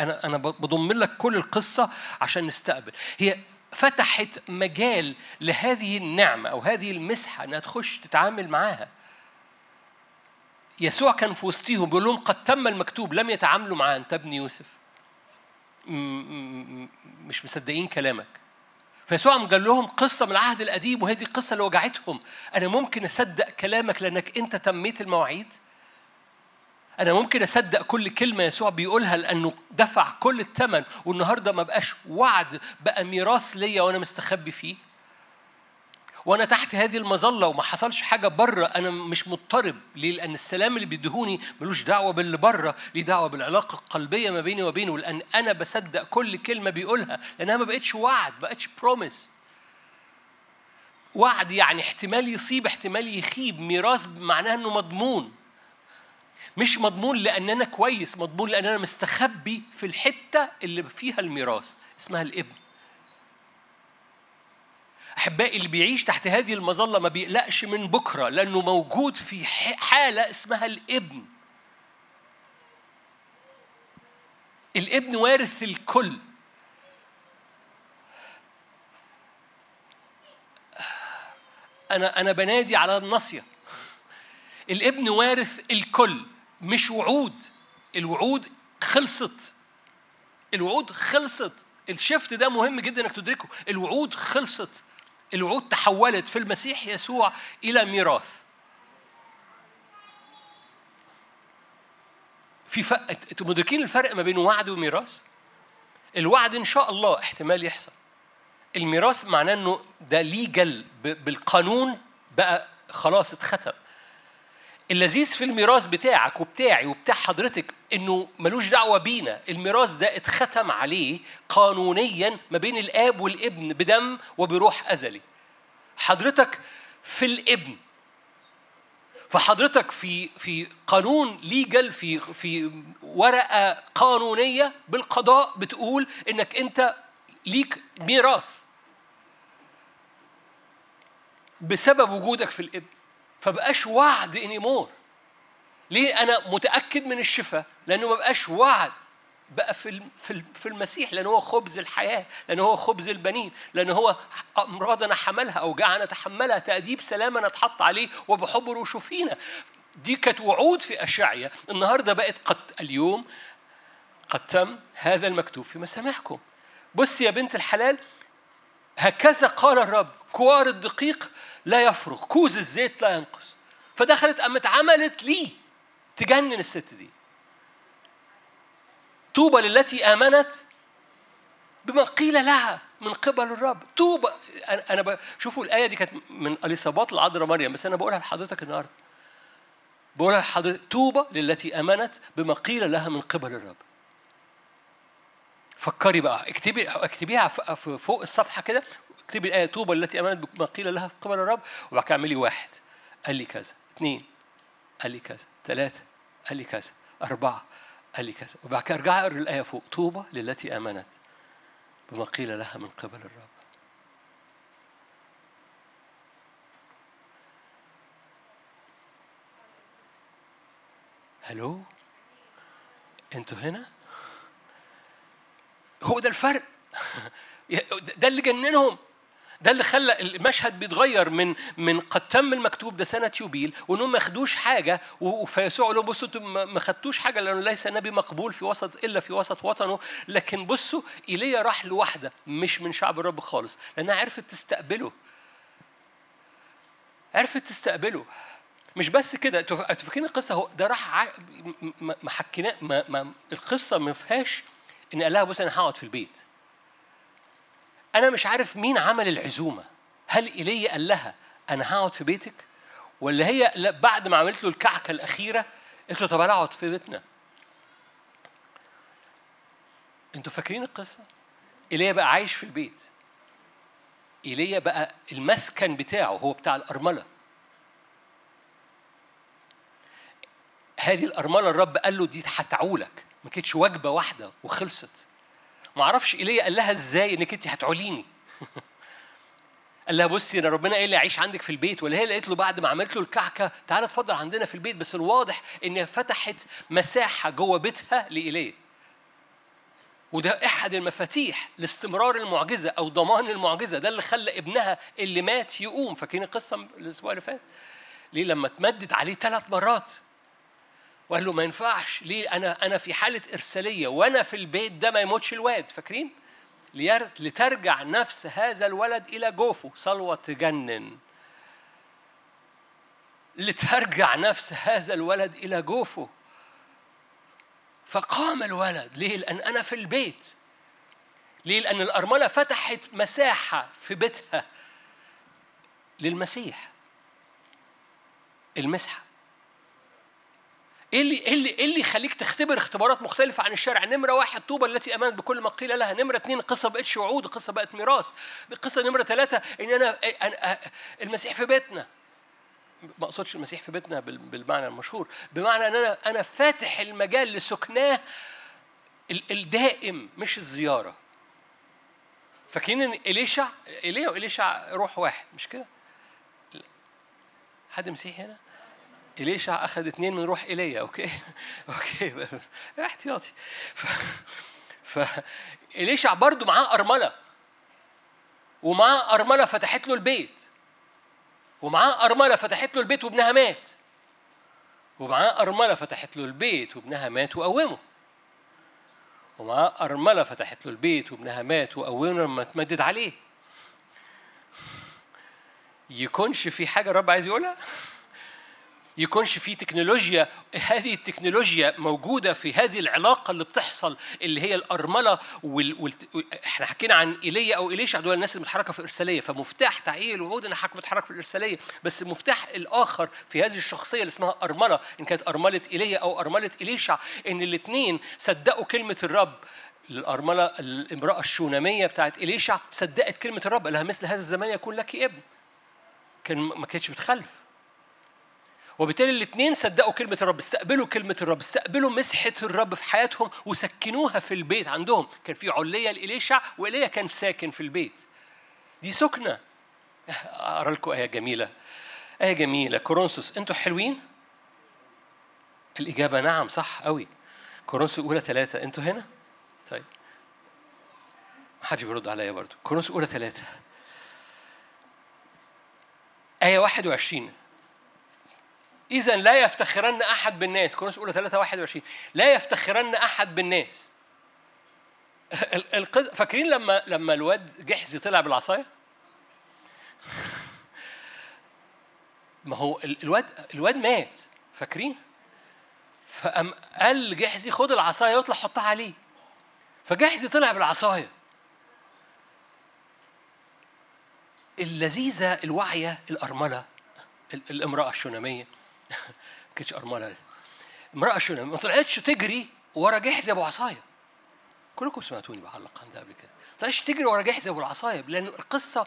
أنا أنا بضم لك كل القصة عشان نستقبل. هي فتحت مجال لهذه النعمة أو هذه المسحة أنها تخش تتعامل معاها يسوع كان في وسطهم بيقول لهم قد تم المكتوب لم يتعاملوا معاه أنت ابن يوسف مش مصدقين كلامك. فيسوع قال لهم قصة من العهد القديم وهذه القصة اللي وجعتهم أنا ممكن أصدق كلامك لأنك أنت تميت المواعيد؟ أنا ممكن أصدق كل كلمة يسوع بيقولها لأنه دفع كل الثمن والنهاردة ما بقاش وعد بقى ميراث ليا وأنا مستخبي فيه؟ وأنا تحت هذه المظلة وما حصلش حاجة برة أنا مش مضطرب. ليه؟ لأن السلام اللي بيديهوني ملوش دعوة باللي بره ليه دعوة بالعلاقة القلبية ما بيني وبينه. لأن أنا بصدق كل كلمة بيقولها لأنها ما بقتش وعد ما بقتش بروميس وعد يعني احتمال يصيب احتمال يخيب. ميراث معناه إنه مضمون. مش مضمون لأن أنا كويس مضمون لأن أنا مستخبي في الحتة اللي فيها الميراث اسمها الابن. أحبائي اللي بيعيش تحت هذه المظلة ما بيقلقش من بكرة لأنه موجود في حالة اسمها الابن. الابن وارث الكل. أنا أنا بنادي على الناصية. الابن وارث الكل مش وعود. الوعود خلصت. الوعود خلصت. الشفت ده مهم جدا إنك تدركه. الوعود خلصت. الوعود تحولت في المسيح يسوع إلى ميراث. في فرق أنتوا مدركين الفرق ما بين وعد وميراث؟ الوعد إن شاء الله احتمال يحصل. الميراث معناه إنه ده ليجل بالقانون بقى خلاص اتختم. اللذيذ في الميراث بتاعك وبتاعي وبتاع حضرتك إنه ملوش دعوة بينا. الميراث ده اتختم عليه قانونيا ما بين الآب والابن بدم وبروح أزلي. حضرتك في الابن فحضرتك في في قانون ليجل في في ورقة قانونية بالقضاء بتقول إنك أنت ليك ميراث بسبب وجودك في الابن. فبقاش وعد انيمور ليه أنا متأكد من الشفاء؟ لأنه ما بقاش وعد. بقى في في المسيح لأن هو خبز الحياة لأن هو خبز البنين لأن هو أمراض أنا حملها اوجاع أنا أتحملها تأديب سلام أنا أتحط عليه وبحبر وشفينا دي كانت وعود في أشعيا. النهارده بقت قد اليوم قد تم هذا المكتوب في مسامعكم بص يا بنت الحلال هكذا قال الرب كوار الدقيق لا يفرغ كوز الزيت لا ينقص. فدخلت قامت عملت ليه تجنن الست دي. طوبى للتي آمنت بما قيل لها من قبل الرب. طوبى أنا. شوفوا الآية دي كانت من اليصابات العذراء مريم بس أنا بقولها لحضرتك النهارده. بقولها لحضرتك طوبى للتي آمنت بما قيل لها من قبل الرب. فكري بقى اكتبي اكتبيها فوق الصفحة كده اكتبي الآية طوبى التي آمنت بما قيل لها في قبل الرب وبعد كده اعملي واحد. قال لي كذا. اثنين. قال لي كذا. ثلاثة. قال لي كذا. أربعة. قال لي كذا. وبعد كده ارجع أقرأ الآية فوق. طوبى للتي آمنت بما قيل لها من قبل الرب. هلو أنتوا هنا هو ده الفرق. ده اللي جننهم. ده اللي خلى المشهد بيتغير من من قد تم المكتوب ده سنة يوبيل وانهم ما ياخدوش حاجة فيسوع لهم بصوا ما خدتوش حاجة لأنه ليس نبي مقبول في وسط إلا في وسط وطنه. لكن بصوا إيليا راح لوحده مش من شعب الرب خالص لأنها عرفت تستقبله. عرفت تستقبله. مش بس كده أنتوا فاكرين القصة؟ هو ده راح. ما حكينا ما... ما... القصة ما فيهاش إن قال لها بص أنا هقعد في البيت. أنا مش عارف مين عمل العزومة. هل ايليا قال لها أنا هقعد في بيتك؟ ولا هي بعد ما عملت له الكعكة الأخيرة قلت له طب أنا اقعد في بيتنا. أنتوا فاكرين القصة؟ ايليا بقى عايش في البيت. ايليا بقى المسكن بتاعه هو بتاع الأرملة. هذه الارمله الرب قال له دي هتعولك. ما كانتش وجبة واحدة وخلصت. ما أعرفش إيليا قال لها إزاي إنك أنت هتعوليني؟ قال لها بصي أنا ربنا قال لي أعيش عندك في البيت. ولا هي قالت له بعد ما عملت له الكعكة تعالى اتفضل عندنا في البيت. بس الواضح إن فتحت مساحة جوه بيتها لإيليا. وده إحد المفاتيح لاستمرار المعجزة أو ضمان المعجزة. ده اللي خلى ابنها اللي مات يقوم. فاكرين القصة الأسبوع اللي فات؟ ليه لما اتمدد عليه ثلاث مرات وقال له ما ينفعش. ليه؟ أنا أنا في حالة إرسالية وأنا في البيت ده ما يموتش الواد فاكرين؟ لترجع نفس هذا الولد إلى جوفه. صلوة تجنن. لترجع نفس هذا الولد إلى جوفه. فقام الولد. ليه؟ لأن أنا في البيت. ليه؟ لأن الأرملة فتحت مساحة في بيتها للمسيح. المسحة. إيه اللي إيه اللي إيه اللي يخليك تختبر اختبارات مختلفة عن الشارع؟ نمرة واحد طوبى التي امنت بكل ما قيل لها. نمرة اثنين القصة بقتش وعود القصة بقت ميراث. القصة نمرة ثلاثة إن أنا, أنا المسيح في بيتنا. ما أقصدش المسيح في بيتنا بالمعنى المشهور. بمعنى إن أنا أنا فاتح المجال لسكناه الدائم مش الزيارة. فاكرين إن اليشع ايليا وإليشع روح واحد مش كده؟ حد مسيحي هنا؟ إليشع أخذ اتنين من روح إيليا okay. Okay. احتياطي. ف... ف إليشع برضو معاه أرملة؟ ومعاه أرملة فتحت له البيت. ومعاه أرملة فتحت له البيت وابنها مات. ومعاه أرملة فتحت له البيت وابنها مات وقومه. ومعاه أرملة فتحت له البيت وابنها مات وقومه لما تمدد عليه. يكونش في حاجة الرب عايز يقولها؟ يكونش في تكنولوجيا هذه التكنولوجيا موجودة في هذه العلاقة اللي بتحصل اللي هي الأرملة وال... وال... إحنا حكينا عن إيليا أو اليشع دول الناس اللي متحركه في الإرسالية فمفتاح تعيين الوعود حضرتك متحرك في الإرسالية بس المفتاح الآخر في هذه الشخصية اللي اسمها أرملة إن كانت أرملة إيليا أو أرملة اليشع إن الاثنين صدقوا كلمة الرب. الأرملة الامرأة الشونامية بتاعت إليشع صدقت كلمة الرب قال لها مثل هذا الزمان يكون لك ابن. كان ما كانتش بتخلف. وبالتالي الاثنين صدقوا كلمة الرب استقبلوا كلمة الرب استقبلوا مسحة الرب في حياتهم وسكنوها في البيت عندهم. كان في علية لإليشع وإيليا كان ساكن في البيت. دي سكنة. أقرأ لكم آية جميلة. آية جميلة. كورنثوس أنتوا حلوين؟ الإجابة نعم صح قوي كورنثوس الأولى ثلاثة. أنتوا هنا؟ طيب. محدش بيرد عليا برضو كورنثوس الأولى ثلاثة. آية 21 إذا لا يفتخرن أحد بالناس. كورنثوس أولى 3 21 لا يفتخرن أحد بالناس. القز... فاكرين لما لما الواد جحزي طلع بالعصاية؟ ما هو الواد الواد مات. فاكرين؟ فقام قال جحزي خد العصاية واطلع حطها عليه. فجحزي طلع بالعصاية. اللذيذة الواعية الأرملة الامرأة الشونامية. ما كانتش أرملة امرأة شونامية ما طلعتش تجري ورا جحزي أبو عصاية كلكم سمعتوني بعلق عندها قبل كده. ما طلعتش تجري ورا جحزي أبو العصاية لأن القصة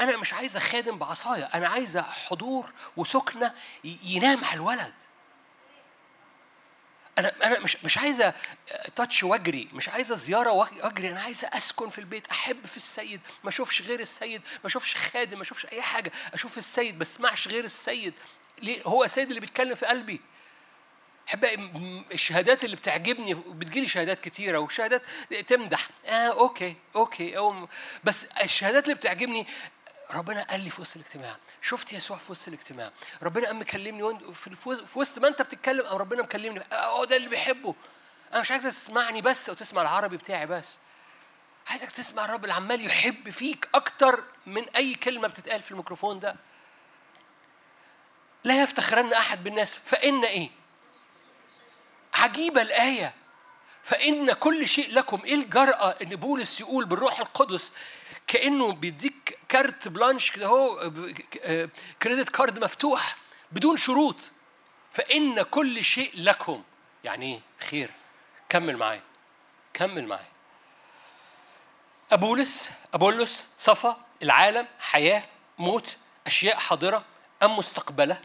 أنا مش عايزة خادم بعصاية أنا عايزة حضور وسكنة ينام على الولد. أنا أنا مش مش عايزة تاتش واجري مش عايزة زيارة واجري أنا عايزة أسكن في البيت أحب في السيد ما أشوفش غير السيد ما أشوفش خادم ما أشوفش أي حاجة أشوف السيد ما أسمعش غير السيد. ليه؟ هو السيد اللي بيتكلم في قلبي. احبائي الشهادات اللي بتعجبني بتجيلي شهادات كتيرة وشهادات تمدح. آه okay okay أو بس الشهادات اللي بتعجبني ربنا قال لي في وسط الاجتماع شفت يسوع في وسط الاجتماع؟ ربنا قام مكلمني في وسط ما انت بتتكلم قام ربنا مكلمني آه ده اللي بيحبه. أنا مش عايزك تسمعني بس أو تسمع العربي بتاعي بس. عايزك تسمع الرب اللي عمال يحب فيك أكتر من أي كلمة بتتقال في الميكروفون ده. لا يفتخرن أحد بالناس فإن إيه؟ عجيبة الآية. فإن كل شيء لكم إيه الجرأة إن بولس يقول بالروح القدس كأنه بيديك carte blanche كده هو credit card مفتوح بدون شروط. فإن كل شيء لكم. يعني إيه؟ خير. كمل معايا. كمل معايا. أبولس أبولس صفا العالم حياة موت أشياء حاضرة أم مستقبلة.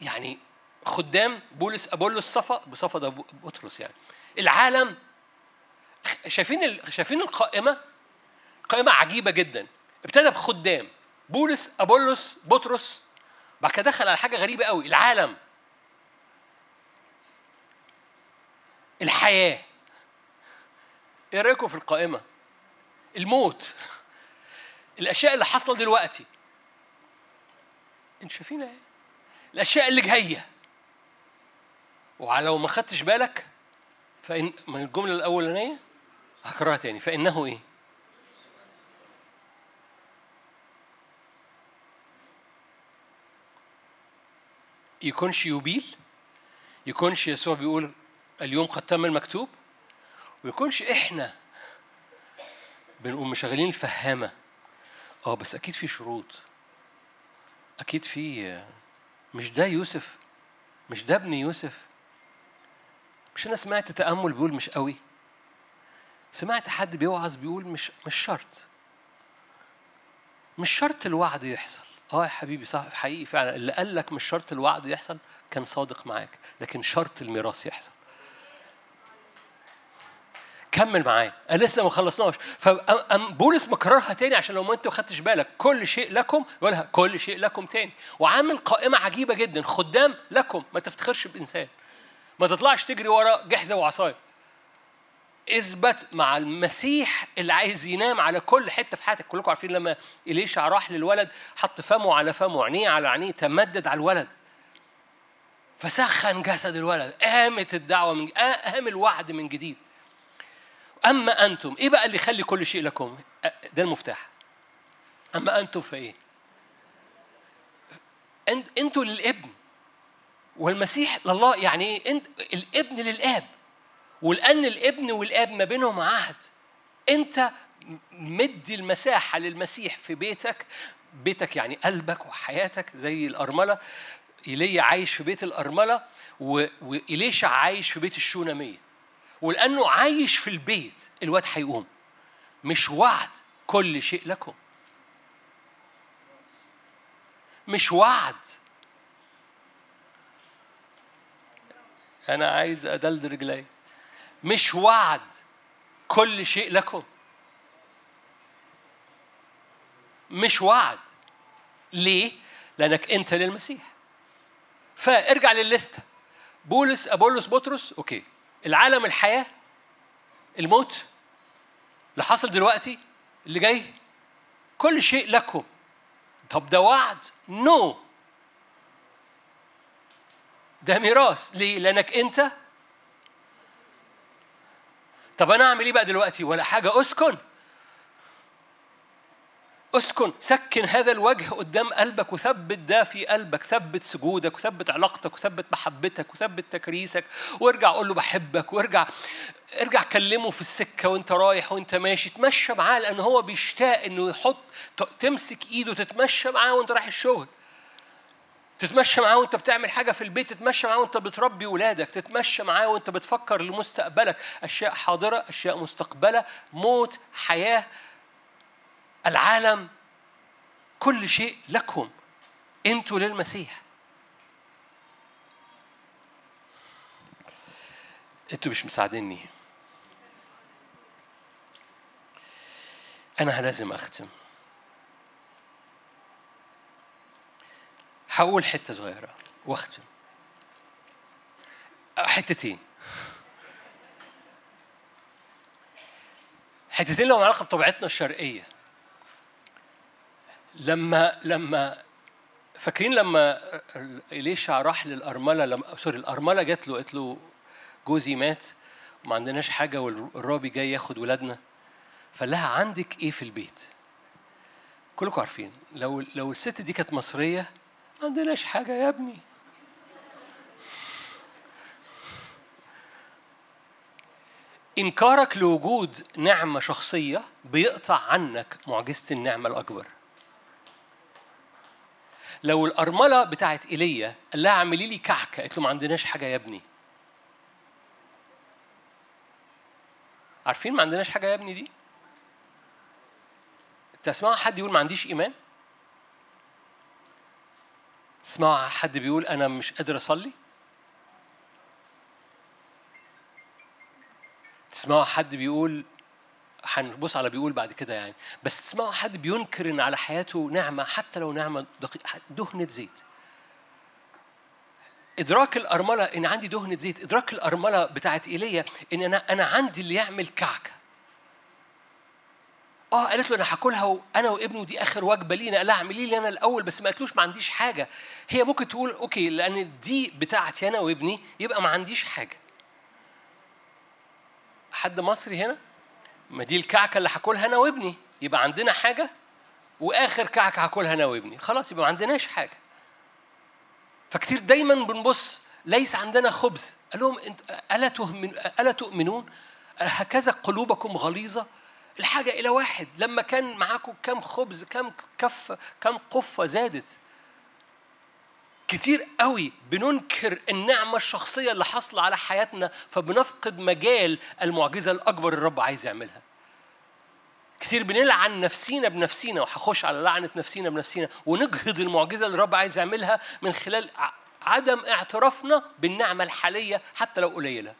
يعني خدام بولس أبولس صفا. بصفا ده بطرس يعني. العالم. شايفين شايفين القائمة؟ قائمة عجيبة جدا. ابتدى بخدام بولس أبولس بطرس بعد كده دخل على حاجة غريبة قوي العالم. الحياة. إيه رأيكم في القائمة؟ الموت. الأشياء اللي حصل دلوقتي. أنتوا شايفين إيه؟ الأشياء اللي جاية. ولو ما خدتش بالك فإن من الجملة الأولانية هكررها تاني. فإنه إيه؟ يكونش يبيل يكونش يسوع بيقول اليوم قد تم المكتوب ويكونش إحنا بنقوم مشغلين الفهامة. آه بس أكيد في شروط. أكيد في مش ده يوسف مش ده ابن يوسف. مش أنا سمعت تأمل بيقول مش قوي. سمعت حد بيوعظ بيقول مش مش شرط. مش شرط الوعد يحصل. آه يا حبيبي صح حقيقي فعلا. اللي قال لك مش شرط الوعد يحصل كان صادق معاك لكن شرط الميراث يحصل. كمل معايا. أنا لسه ما خلصناش فبولس مكررها تاني عشان لو ما انت ما خدتش بالك. كل شيء لكم يقولها كل شيء لكم تاني. وعامل قائمة عجيبة جدا. خدام لكم. ما تفتخرش بإنسان. ما تطلعش تجري ورا جحزة وعصاية. اثبت مع المسيح اللي عايز ينام على كل حتة في حياتك. كلكم عارفين لما إليشع راح للولد حط فمه على فمه عينيه على عينيه تمدد على الولد. فسخن جسد الولد قامت الدعوة من قام الوعد من جديد. أما أنتم إيه بقى اللي يخلي كل شيء لكم؟ ده المفتاح. أما أنتم فايه أنتوا للابن. والمسيح لله يعني إيه؟ انت الابن للآب. ولأن الابن والاب ما بينهم عهد. أنت مدي المساحة للمسيح في بيتك بيتك يعني قلبك وحياتك زي الأرملة. إيليا عايش في بيت الأرملة وإليشع عايش في بيت الشونامية. ولأنه عايش في البيت الواد هيقوم. مش وعد كل شيء لكم. مش وعد. أنا عايز أدلد رجلي. مش وعد كل شيء لكم. مش وعد. ليه؟ لأنك أنت للمسيح. فارجع للليستة. بولس ابولس بطرس أوكي. العالم الحياة الموت اللي حصل دلوقتي اللي جاي كل شيء لكم. طب ده وعد. no. no. ده ميراث. ليه؟ لأنك أنت طب أنا أعمل إيه بقى دلوقتي؟ ولا حاجة. أسكن. أسكن. سكن هذا الوجه قدام قلبك وثبت ده في قلبك. ثبت سجودك وثبت علاقتك وثبت محبتك وثبت تكريسك. وارجع قول له بحبك. وارجع ارجع كلمه في السكة وأنت رايح وأنت ماشي. تمشى معاه لأن هو بيشتاق إنه يحط تمسك إيده تتمشى معاه وأنت رايح الشغل. تتمشى معاه وانت بتعمل حاجة في البيت تتمشى معاه وانت بتربي ولادك تتمشى معاه وانت بتفكر لمستقبلك. أشياء حاضرة أشياء مستقبلة موت حياة العالم كل شيء لكم. أنتوا للمسيح. أنتوا مش مساعديني. أنا لازم أختم. هقول حتة صغيرة. واختم حتتين. حتتين لهم علاقة بطبيعتنا الشرقية. لما لما فاكرين لما إليشع راح للأرملة لما سوري الأرملة جات له قالت له جوزي مات وما عندناش حاجة والرابي جاي ياخد ولادنا. فقال لها عندك إيه في البيت؟ كلكم عارفين. لو لو الست دي كانت مصرية ما عندناش حاجة يا ابني. إنكارك لوجود نعمة شخصية بيقطع عنك معجزة النعمة الأكبر. لو الأرملة بتاعت إيليا قال لها اعملي لي كعكة قالت له ما عندناش حاجة يا ابني. عارفين ما عندناش حاجة يا ابني دي؟ تسمعوا حد يقول ما عنديش إيمان؟ تسمعوا حد بيقول أنا مش قادر أصلي؟ تسمعوا حد بيقول هنبص على بيقول بعد كده يعني. بس تسمعوا حد بينكر إن على حياته نعمة حتى لو نعمة دقيقة دهنة زيت. إدراك الأرملة إن عندي دهنة زيت إدراك الأرملة بتاعت إيليا إن أنا أنا عندي اللي يعمل كعكة. آه قالت له أنا هاكلها وأنا وابني ودي آخر وجبة لينا. قال لها اعملي لي أنا الأول بس ما قالتلوش ما عنديش حاجة. هي ممكن تقول أوكي لأن دي بتاعتي أنا وابني يبقى ما عنديش حاجة. حد مصري هنا؟ ما دي الكعكة اللي هاكلها أنا وابني. يبقى عندنا حاجة وآخر كعكة هاكلها أنا وابني. خلاص يبقى ما عندناش حاجة. فكتير دايما بنبص ليس عندنا خبز. قال لهم ألا تؤمنون؟ هكذا قلوبكم غليظة؟ الحاجة إلى واحد. لما كان معاكم كم خبز كم كف كم قفة زادت. كتير قوي بننكر النعمة الشخصية اللي حاصلة على حياتنا فبنفقد مجال المعجزة الأكبر الرب عايز يعملها. كتير بنلعن نفسينا بنفسينا وهخش على لعنة نفسينا بنفسينا ونجهض المعجزة اللي الرب عايز يعملها من خلال عدم اعترافنا بالنعمة الحالية حتى لو قليلة.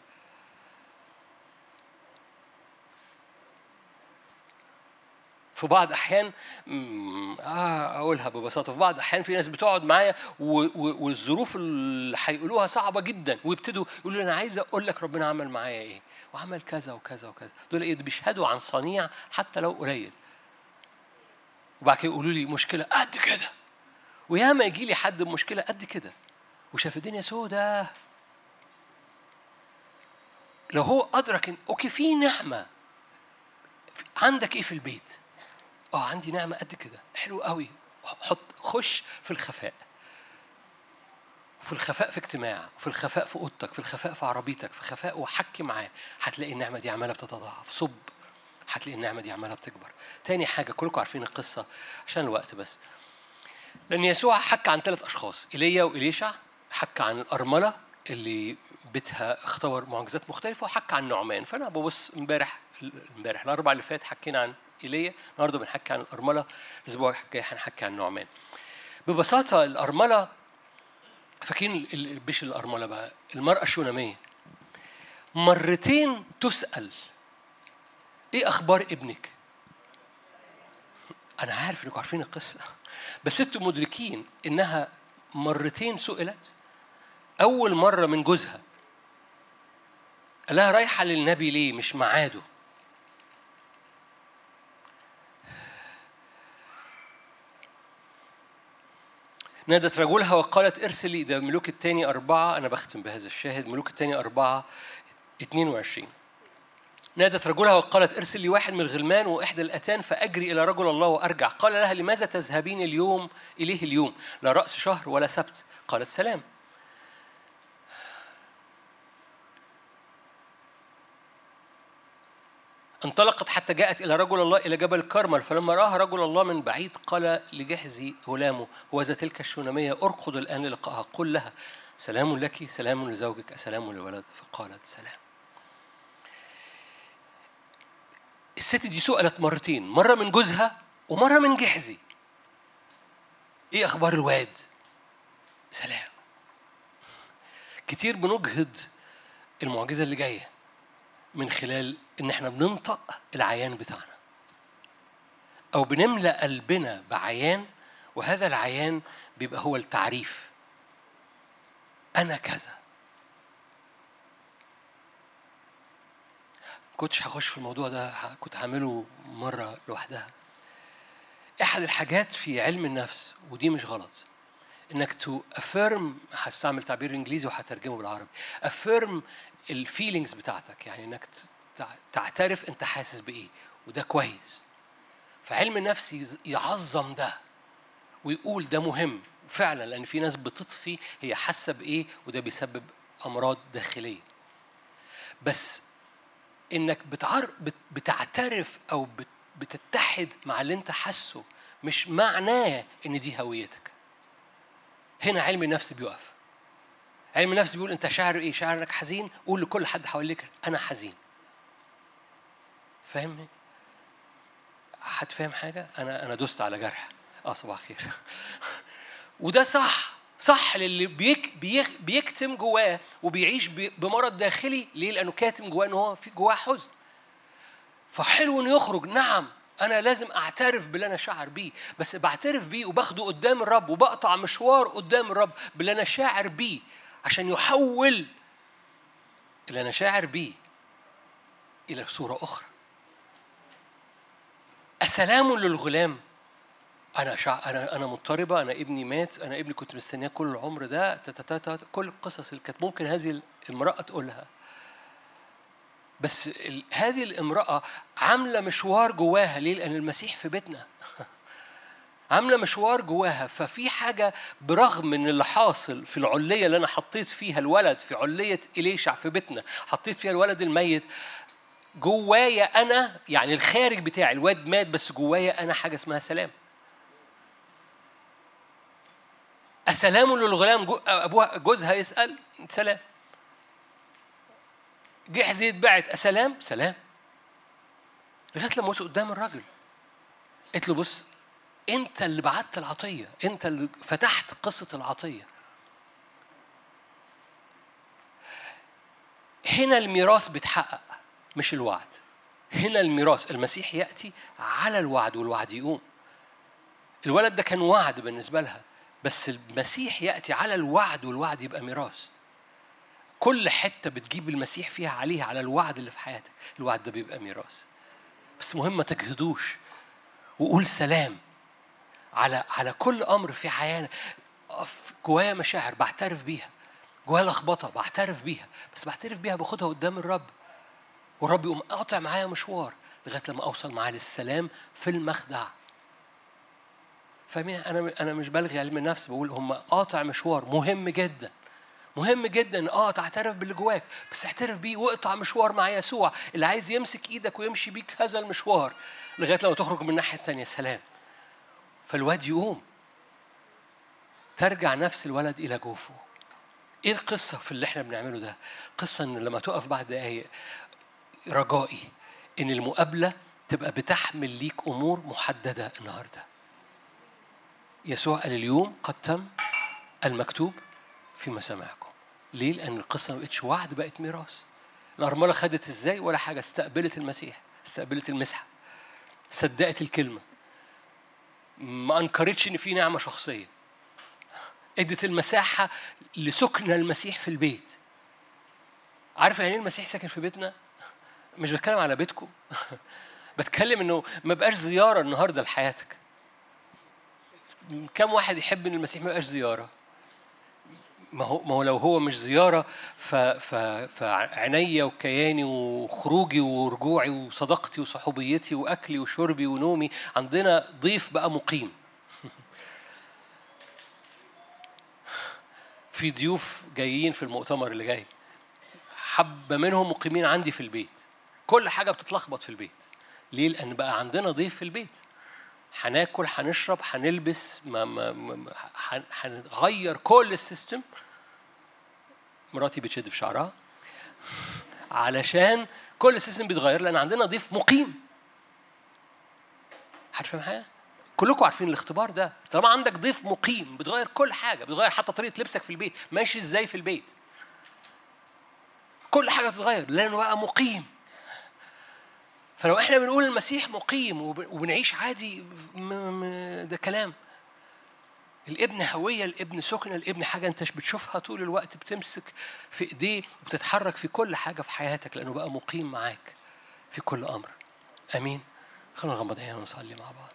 في بعض أحيان آه أقولها ببساطة في بعض أحيان في ناس بتقعد معايا والظروف اللي هيقولوها صعبة جدا ويبتدوا يقولوا أنا عايز أقول لك ربنا عمل معايا إيه؟ وعمل كذا وكذا وكذا. دول إيه؟ بيشهدوا عن صنيع حتى لو قليل. وبعد كده يقولوا لي مشكلة قد كده. وياما يجي لي حد بمشكلة قد كده وشاف الدنيا سودة. لو هو أدرك إن أوكي في نعمة. عندك إيه في البيت؟ آه عندي نعمة قد كده. حلو قوي. حط خش في الخفاء. في الخفاء في اجتماع في الخفاء في أوضتك في الخفاء في عربيتك في خفاء وحكي معاه. هتلاقي النعمة دي عمالة بتتضاعف. صب. هتلاقي النعمة دي عمالة بتكبر. تاني حاجة كلكم عارفين القصة عشان الوقت بس. لأن يسوع حكى عن ثلاث أشخاص إيليا وإليشع حكى عن الأرملة اللي بيتها اختبر معجزات مختلفة وحكى عن نعمان. فأنا ببص امبارح امبارح الأربع اللي فات حكينا عن إيليا النهارده بنحكي عن الأرملة الأسبوع الجاي هنحكي عن نعمان ببساطة الأرملة فاكرين مش الأرملة بقى؟ المرأة الشونامية. مرتين تسأل إيه أخبار ابنك؟ أنا عارف إنكم عارفين القصة بس أنتم مدركين إنها مرتين سئلت؟ أول مرة من جوزها قال لها رايحة للنبي ليه؟ مش معاده نادت رجلها وقالت ارسلي ده ملوك الثاني أربعة أنا بختم بهذا الشاهد ملوك الثاني أربعة 22 نادت رجلها وقالت ارسل لي واحد من الغلمان وإحدى الأتان فأجري إلى رجل الله وأرجع. قال لها لماذا تذهبين اليوم إليه اليوم؟ لا رأس شهر ولا سبت. قالت سلام. انطلقت حتى جاءت إلى رجل الله إلى جبل كرمل فلما رآها رجل الله من بعيد قال لجحزي غلامه وذا تلك الشونمية أرقد الآن للقائها قل لها سلام لك سلام لزوجك سلام للولد فقالت سلام. الست دي سئلت مرتين مرة من جوزها ومرة من جحزي. إيه أخبار الواد؟ سلام. كتير بنجهض المعجزة اللي جاية من خلال إن إحنا بننطق العيان بتاعنا. أو بنملأ قلبنا بعيان وهذا العيان بيبقى هو التعريف. أنا كذا. كنتش هخش في الموضوع ده كنت هعمله مرة لوحدها. أحد الحاجات في علم النفس ودي مش غلط إنك to affirm هستعمل تعبير إنجليزي وهترجمه بالعربي. affirm ال feelings بتاعتك يعني إنك تعترف انت حاسس بإيه وده كويس. فعلم النفس يعظم ده ويقول ده مهم فعلا لأن في ناس بتطفي هي حاسة بإيه وده بيسبب أمراض داخلية. بس إنك بتعر بتعترف أو بتتحد مع اللي أنت حاسه مش معناه إن دي هويتك. هنا علم النفس بيقف. علم النفس بيقول أنت شاعر إيه؟ شاعر انك حزين؟ قول لكل حد حواليك أنا حزين. فاهم؟ حد فاهم حاجة؟ أنا أنا دوست على جرح. آه صباح خير وده صح. صح للي بيك بيك بيكتم جواه وبيعيش بمرض داخلي. ليه؟ لأنه كاتم جواه إن هو في جواه حزن. فحلو إنه يخرج. نعم أنا لازم أعترف باللي أنا شاعر بيه. بس بعترف بيه وباخده قدام الرب وبقطع مشوار قدام الرب باللي أنا شاعر بيه عشان يحول اللي أنا شاعر بيه إلى صورة أخرى. أسلام للغلام. أنا شع... أنا أنا مضطربة أنا ابني مات أنا ابني كنت مستنياه كل العمر ده تتتت كل القصص اللي كانت ممكن هذه المرأة تقولها. بس ال... هذه الامرأة عاملة مشوار جواها. ليه؟ لأن المسيح في بيتنا. عاملة مشوار جواها. ففي حاجة برغم من اللي حاصل في العلية اللي أنا حطيت فيها الولد في علية إليشع في بيتنا حطيت فيها الولد الميت جوايا أنا يعني الخارج بتاعي الواد مات بس جوايا أنا حاجة اسمها سلام. أسلام للغلام أبوها جوزها يسأل سلام. جحزي اتبعت أسلام؟ سلام. لغاية لما وصل قدام الراجل. قلت له بص أنت اللي بعت العطية أنت اللي فتحت قصة العطية. هنا الميراث بيتحقق. مش الوعد. هنا الميراث المسيح يأتي على الوعد والوعد يقوم. الولد ده كان وعد بالنسبة لها بس المسيح يأتي على الوعد والوعد يبقى ميراث. كل حتة بتجيب المسيح فيها عليها على الوعد اللي في حياتك. الوعد ده بيبقى ميراث. بس مهم ما تجهدوش وقول سلام. على على كل أمر في حياتنا جوايا مشاعر بعترف بيها. جوايا لخبطة بعترف بيها. بس بعترف بيها باخدها قدام الرب. والرب يقوم قاطع معايا مشوار لغاية لما أوصل معاه للسلام في المخدع. فاهمين؟ أنا أنا مش بلغي علم النفس بقول هم قاطع مشوار مهم جدا. مهم جدا آه تعترف باللي جواك بس اعترف بيه واقطع مشوار مع يسوع. اللي عايز يمسك إيدك ويمشي بيك هذا المشوار لغاية لما تخرج من الناحية الثانية سلام. فالواد يقوم. ترجع نفس الولد إلى جوفه. إيه القصة في اللي إحنا بنعمله ده؟ قصة إن لما تقف بعد دقايق رجائي إن المقابلة تبقى بتحمل ليك أمور محددة النهارده. يسوع قال اليوم قد تم المكتوب في مسامعكم ليه؟ لأن القصة ما بقتش وعد بقت ميراث. الأرملة خدت إزاي؟ ولا حاجة. استقبلت المسيح. استقبلت المسحة. صدقت الكلمة. ما أنكرتش إن في نعمة شخصية. إدت المساحة لسكن المسيح في البيت. عارف يعني إيه المسيح ساكن في بيتنا؟ مش بتكلم على بيتكم. بتكلم إنه ما بقاش زيارة النهارده لحياتك. كم واحد يحب إن المسيح ما يبقاش زيارة؟ ما هو ما هو لو هو مش زيارة ف ف فعنيا وكياني وخروجي ورجوعي وصداقتي وصحوبيتي وأكلي وشربي ونومي عندنا ضيف بقى مقيم. في ضيوف جايين في المؤتمر اللي جاي. حبة منهم مقيمين عندي في البيت. كل حاجة بتتلخبط في البيت. ليه؟ لأن بقى عندنا ضيف في البيت. هناكل هنشرب هنلبس هنغير كل ال system. مراتي بتشد في شعرها. علشان كل ال system بيتغير لأن عندنا ضيف مقيم. حد فاهم حاجة كلكم عارفين الاختبار ده. طالما عندك ضيف مقيم بتغير كل حاجة بتغير حتى طريقة لبسك في البيت. ماشي إزاي في البيت؟ كل حاجة بتتغير لأنه بقى مقيم. فلو إحنا بنقول المسيح مقيم وبنعيش عادي ده كلام. الابن هوية الابن سكنة الابن حاجة أنت بتشوفها طول الوقت بتمسك في إيديه وبتتحرك في كل حاجة في حياتك لأنه بقى مقيم معاك في كل أمر. أمين. خلونا نغمض عينينا ونصلي مع بعض.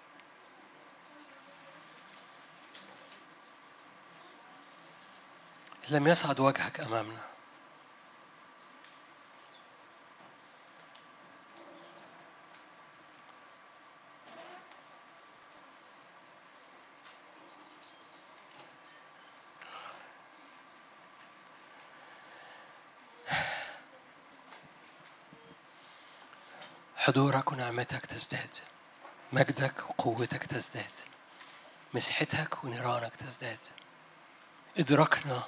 لم يصعد وجهك أمامنا. حضورك ونعمتك تزداد. مجدك وقوتك تزداد. مسحتك ونيرانك تزداد. إدراكنا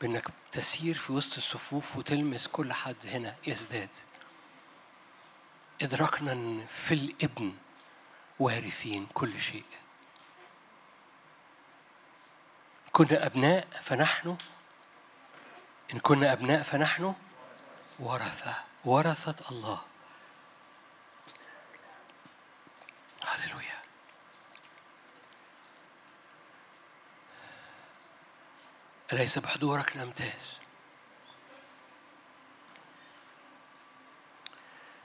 بأنك تسير في وسط الصفوف وتلمس كل حد هنا يزداد. إدراكنا أن في الإبن وارثين كل شيء. كنا أبناء فنحن إن كنا أبناء فنحن ورثة ورثة الله هللويا أليس بحضورك؟ نمتاز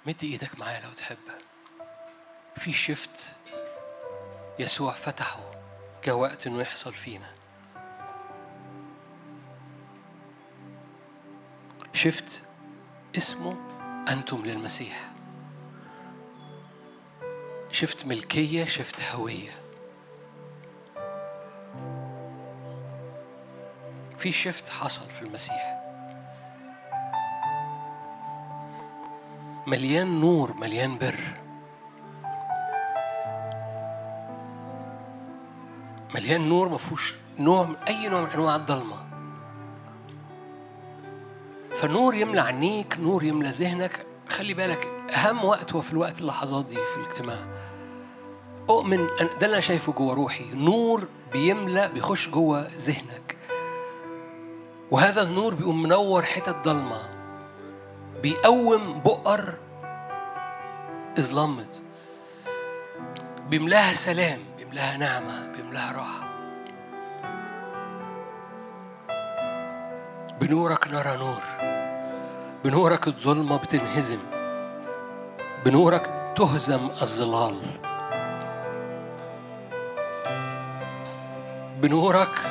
مد إيدك معايا لو تحب. في شفت يسوع فتحه جاء وقت إنه يحصل فينا. شفت اسمه أنتم للمسيح. شفت ملكية شفت هوية. في شفت حصل في المسيح. مليان نور مليان بر. مليان نور ما فيهوش نوع أي نوع من أنواع الضلمة. فنور يملى عينيك نور يملى ذهنك. خلي بالك أهم وقت هو في الوقت اللحظات دي في الاجتماع. أؤمن ده اللي أنا شايفه جوه روحي. نور بيملأ بيخش جوه ذهنك. وهذا النور بيقوم منور حتت ضلمة. بيقوم بؤر ظلمت بيملاها سلام بيملاها نعمة بيملاها راحة. بنورك نرى نور. بنورك الظلمة بتنهزم. بنورك تهزم الظلال. بنورك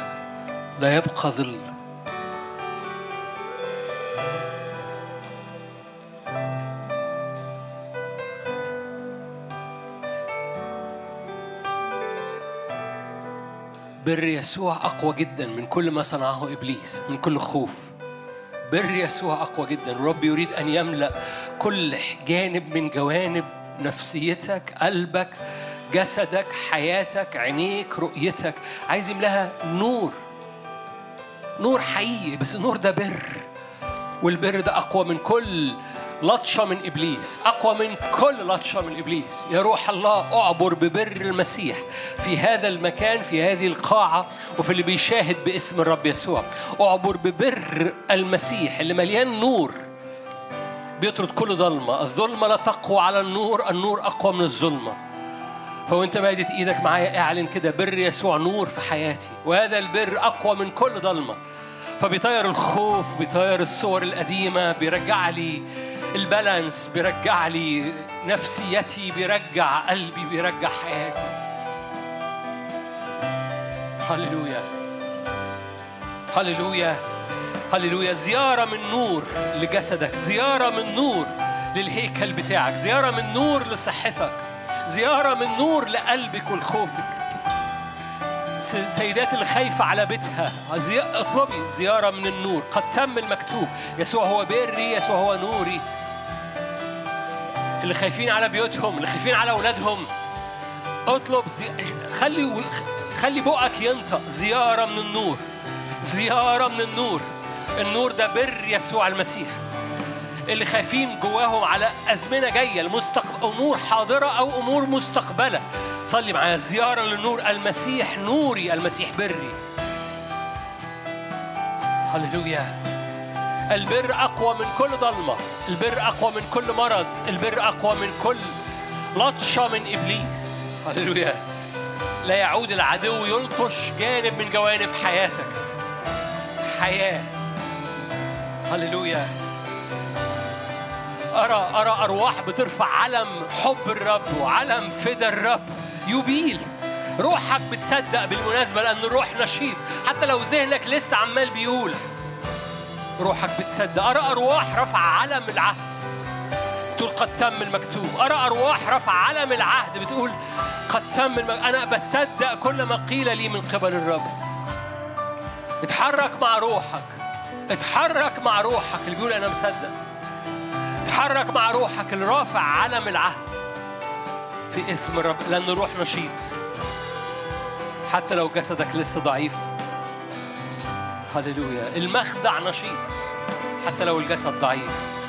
لا يبقى ظل. بر يسوع أقوى جدا من كل ما صنعه إبليس من كل خوف. بر يسوع أقوى جدا. الرب يريد أن يملأ كل جانب من جوانب نفسيتك قلبك جسدك حياتك عينيك رؤيتك. عايز يملأها نور. نور حقيقي بس النور ده بر. والبر ده أقوى من كل لطشة من إبليس أقوى من كل لطشة من إبليس. يا روح الله أعبر ببر المسيح في هذا المكان في هذه القاعة وفي اللي بيشاهد باسم الرب يسوع. أعبر ببر المسيح اللي مليان نور. بيطرد كل ظلمة. الظلمة لا تقوى على النور النور أقوى من الظلمة. فوانت مادت إيدك معايا أعلن كده بر يسوع نور في حياتي. وهذا البر أقوى من كل ضلمه فبيطير الخوف بيطير الصور القديمة بيرجع لي البالانس بيرجع لي نفسيتي بيرجع قلبي بيرجع حياتي. هللويا. هللويا. هللويا. زيارة من نور لجسدك زيارة من نور للهيكل بتاعك زيارة من نور لصحتك زيارة من نور لقلبك ولخوفك. سيدات اللي خايفة على بيتها. اطلبي زيارة من النور. قد تم المكتوب. يسوع هو بري يسوع هو نوري. اللي خايفين على بيوتهم اللي خايفين على أولادهم. اطلب زي... خلي خلي بقك ينطق زيارة من النور زيارة من النور. النور ده بر يسوع المسيح. اللي خايفين جواهم على أزمنة جاية المستقبل أمور حاضرة أو أمور مستقبلة. صلي معايا زيارة للنور المسيح نوري المسيح بري. هللويا. البر أقوى من كل ضلمة البر أقوى من كل مرض البر أقوى من كل لطشة من إبليس. هللويا. لا يعود العدو يلطش جانب من جوانب حياتك. حياة. هللويا. أرى أرى أرواح بترفع علم حب الرب وعلم فدا الرب. يبيل. روحك بتصدق بالمناسبة لأن الروح نشيط. حتى لو ذهنك لسه عمال بيقول روحك بتصدق. أرى أرواح رفع علم العهد. تقول قد تم المكتوب. أرى أرواح رفع علم العهد. بتقول قد تم المكتوب. أنا بصدق كل ما قيل لي من قبل الرب. اتحرك مع روحك. اتحرك مع روحك. اللي بيقول أنا مصدق. اتحرك مع روحك. اللي رافع علم العهد. في اسم الرب. لأن الروح نشيط. حتى لو جسدك لسه ضعيف. هللويا. المخدع نشيط حتى لو الجسد ضعيف.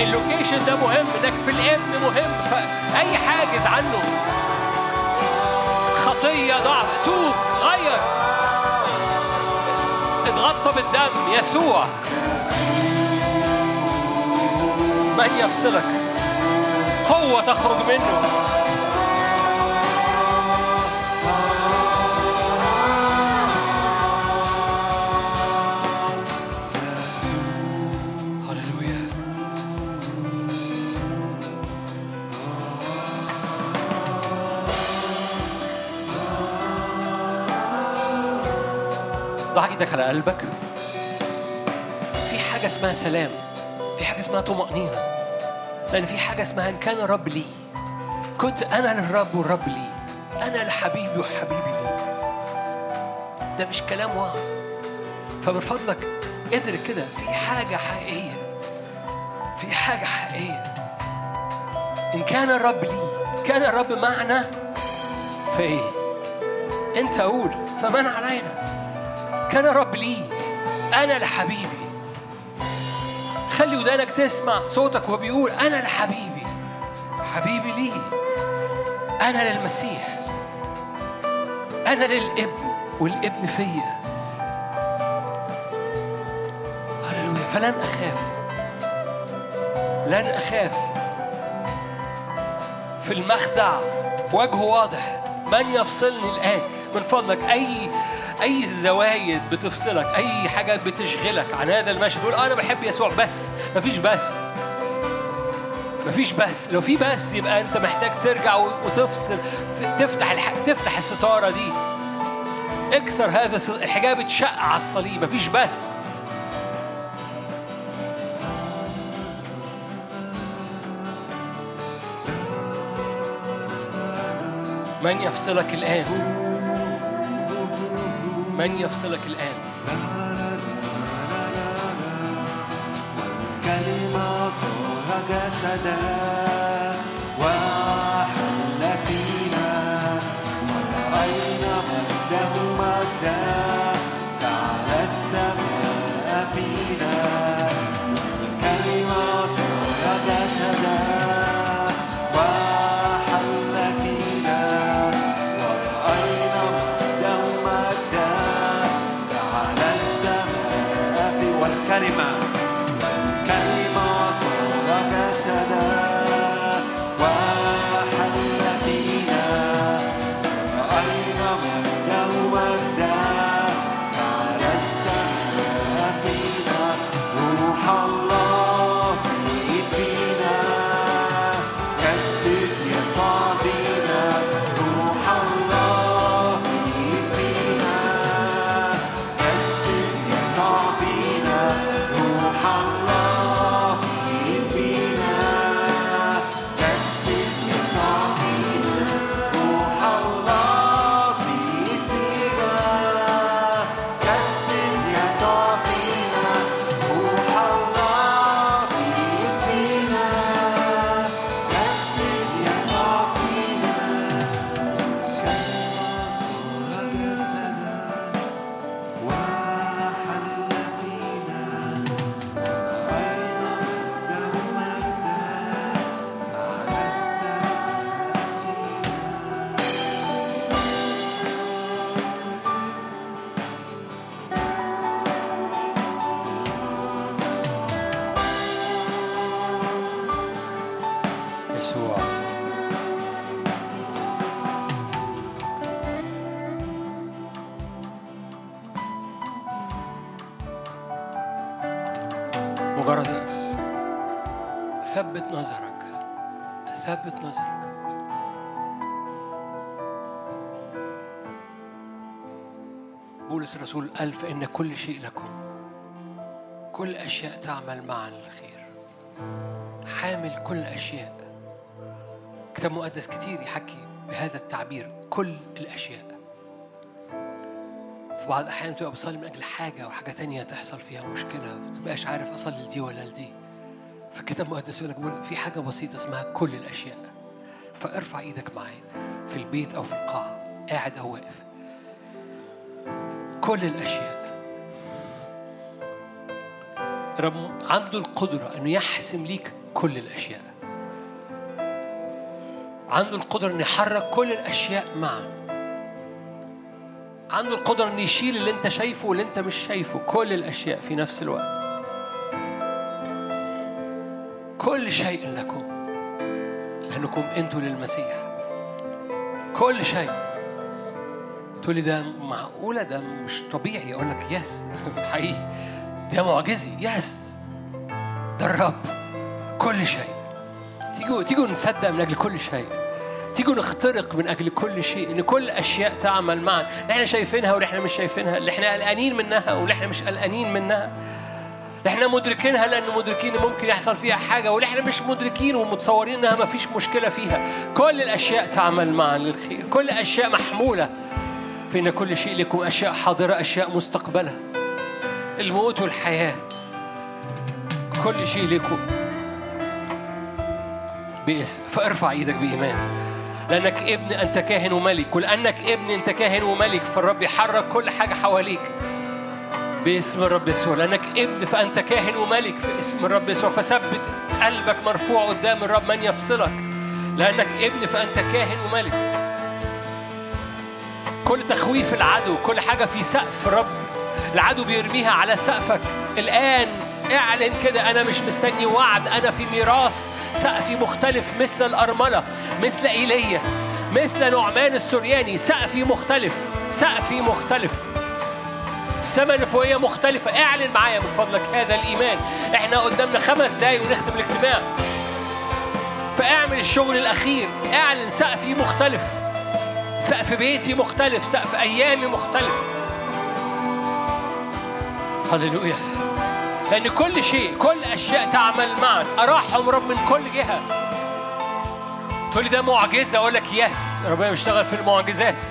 اللوكيشن ده مهم إنك في الابن مهم فأي حاجز عنه. خطية ضعف توب غير. اتغطى بالدم يسوع. من يفصلك؟ قوة تخرج منه. ضع إيدك على قلبك. في حاجة اسمها سلام في حاجة اسمها طمأنينة لأن في حاجة اسمها إن كان الرب لي. كنت أنا للرب والرب لي أنا لحبيبي وحبيبي لي. ده مش كلام وعظ فمن فضلك ادرك كده في حاجة حقيقية في حاجة حقيقية. إن كان الرب لي كان الرب معنا فإيه؟ أنت قول فمن علينا. كان الرب لي. أنا لحبيبي. خلي ودانك تسمع صوتك وهو بيقول أنا لحبيبي. حبيبي لي. أنا للمسيح. أنا للابن والإبن فيا. هللويا. فلن أخاف. لن أخاف. في المخدع وجهه واضح من يفصلني الآن؟ من فضلك. أي أي زوايد بتفصلك أي حاجة بتشغلك عن هذا المشهد. تقول آه أنا بحب يسوع بس. مفيش بس. مفيش بس. لو في بس يبقى أنت محتاج ترجع وتفصل تفتح الح... تفتح الستارة دي. اكسر هذا الحجاب اتشق على الصليب. مفيش بس. من يفصلك الآن؟ من يفصلك الآن؟ كلمة صار جسدا في والكلمة تعمل معا للخير حامل كل أشياء. كتاب مقدس كتير يحكي بهذا التعبير كل الأشياء. في بعض الأحيان تبقى بتصلي من أجل حاجة وحاجة تانية تحصل فيها مشكلة ما تبقاش عارف أصلي لدي ولا لدي. فالكتاب المقدس يقول لك في حاجة بسيطة اسمها كل الأشياء. فارفع إيدك معايا في البيت أو في القاعة. قاعد أو واقف. كل الأشياء. رب عنده القدرة أنه يحسم ليك كل الأشياء. عنده القدرة أن يحرك كل الأشياء معا عنده القدرة أن يشيل اللي أنت شايفه واللي أنت مش شايفه كل الأشياء في نفس الوقت. كل شيء لكم لأنكم أنتوا للمسيح. كل شيء. تقول لي ده معقولة؟ ده مش طبيعي. أقول لك يس حقيقي. ده معجزي. يس. ده الرب. كل شيء. تيجوا تيجوا نصدق من أجل كل شيء. تيجوا نخترق من أجل كل شيء. إن كل أشياء تعمل معا. اللي إحنا شايفينها واللي إحنا مش شايفينها. اللي إحنا قلقانين منها واللي إحنا مش قلقانين منها. إحنا مدركينها لأن مدركين ممكن يحصل فيها حاجة. واللي إحنا مش مدركين ومتصورين إنها ما فيش مشكلة فيها. كل الأشياء تعمل معا للخير. كل الاشياء محمولة. فإن كل شيء لكم أشياء حاضرة أشياء مستقبلة. الموت والحياة. كل شيء لكم. باسم. فارفع إيدك بإيمان. لأنك ابن أنت كاهن وملك. ولأنك ابن أنت كاهن وملك. فالرب يحرك كل حاجة حواليك. باسم الرب يسوع. لأنك ابن فأنت كاهن وملك. في اسم الرب يسوع. فثبت قلبك مرفوع قدام الرب من يفصلك. لأنك ابن فأنت كاهن وملك. كل تخويف العدو كل حاجة في سقف الرب العدو بيرميها على سقفك. الآن اعلن كده أنا مش مستني وعد أنا في ميراث سقفي مختلف مثل الأرملة مثل إيليا مثل نعمان السرياني. سقفي مختلف سقفي مختلف. السماء اللي فوقية مختلفة. اعلن معايا من فضلك هذا الإيمان. إحنا قدامنا خمس دقايق ونختم الاجتماع. فاعمل الشغل الأخير. اعلن سقفي مختلف. سقف بيتي مختلف. سقف أيامي مختلف. هللويا. لأن كل شيء كل أشياء تعمل معا. أراحهم رب من كل جهة. تقول ده معجزة؟ أقول لك يس. ربنا بيشتغل في المعجزات.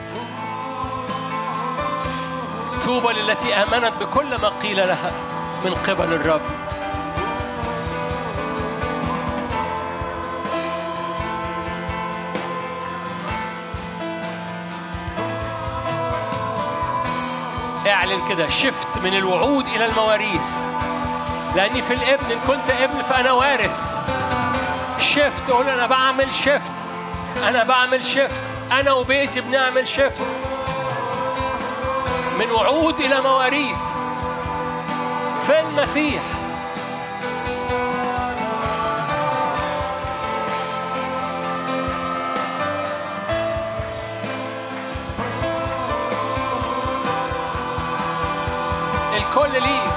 طوبى للتي آمنت بكل ما قيل لها من قبل الرب. اعلن كده شفت من الوعود إلى المواريث. لأني في الابن إن كنت ابن فأنا وارث. شفت قول أنا بعمل شفت أنا بعمل شفت أنا وبيتي بنعمل شفت من وعود إلى مواريث. في المسيح. الكل ليك.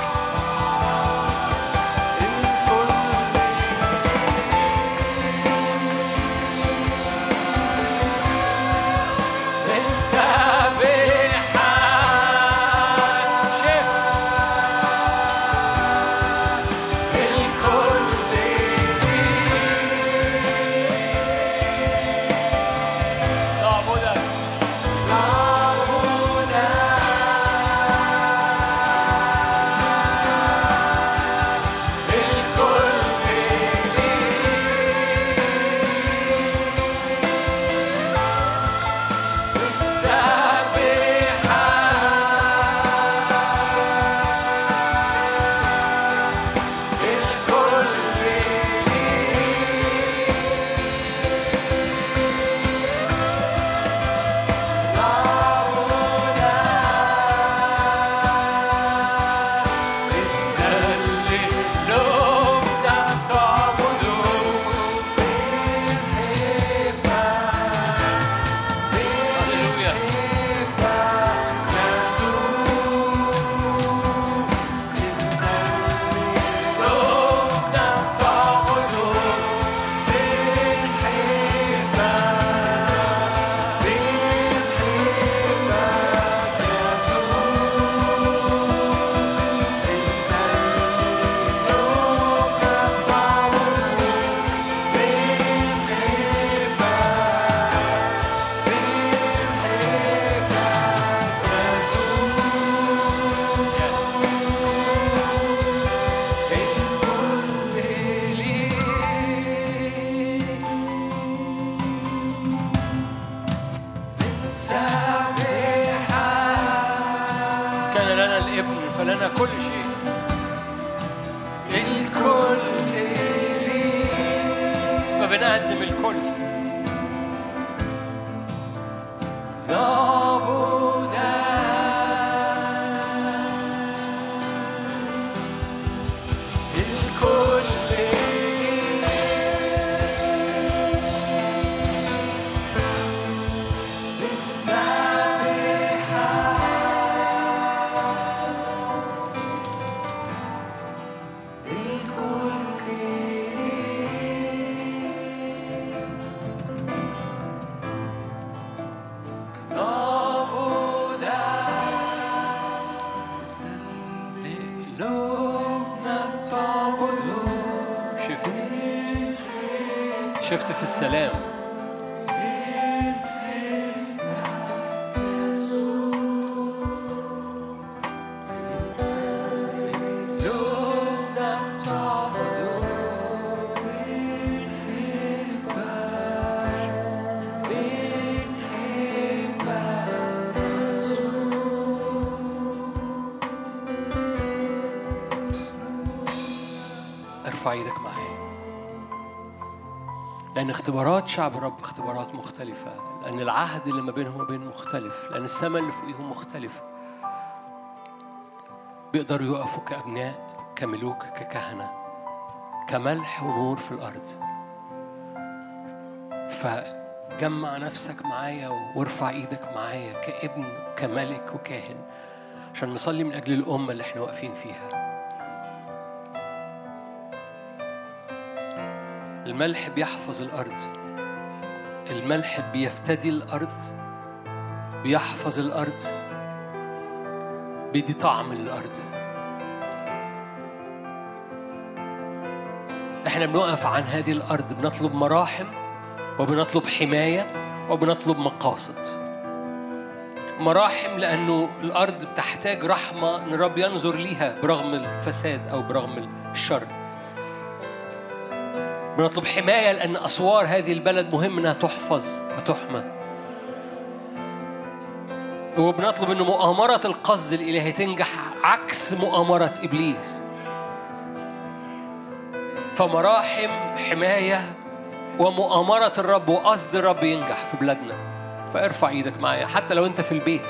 لأن اختبارات شعب الرب اختبارات مختلفة لأن العهد اللي ما بينهم وبين مختلف لأن السماء اللي فوقيهم مختلفة بيقدروا يقفوا كأبناء كملوك ككهنة كملح ونور في الأرض. فجمع نفسك معايا وارفع إيدك معايا كابن كملك وكاهن عشان نصلي من أجل الأمة اللي إحنا واقفين فيها. الملح بيحفظ الأرض. الملح بيفتدي الأرض بيحفظ الأرض بيدي طعم للأرض. إحنا بنقف عن هذه الأرض بنطلب مراحم وبنطلب حماية وبنطلب مقاصد. مراحم لأنه الأرض بتحتاج رحمة إن الرب ينظر ليها برغم الفساد أو برغم الشر. بنطلب حماية لأن أسوار هذه البلد مهم إنها تحفظ وتحمى. وبنطلب إن مؤامرة القصد الإلهي تنجح عكس مؤامرة إبليس. فمراحم حماية ومؤامرة الرب وقصد الرب ينجح في بلادنا. فارفع إيدك معايا. حتى لو أنت في البيت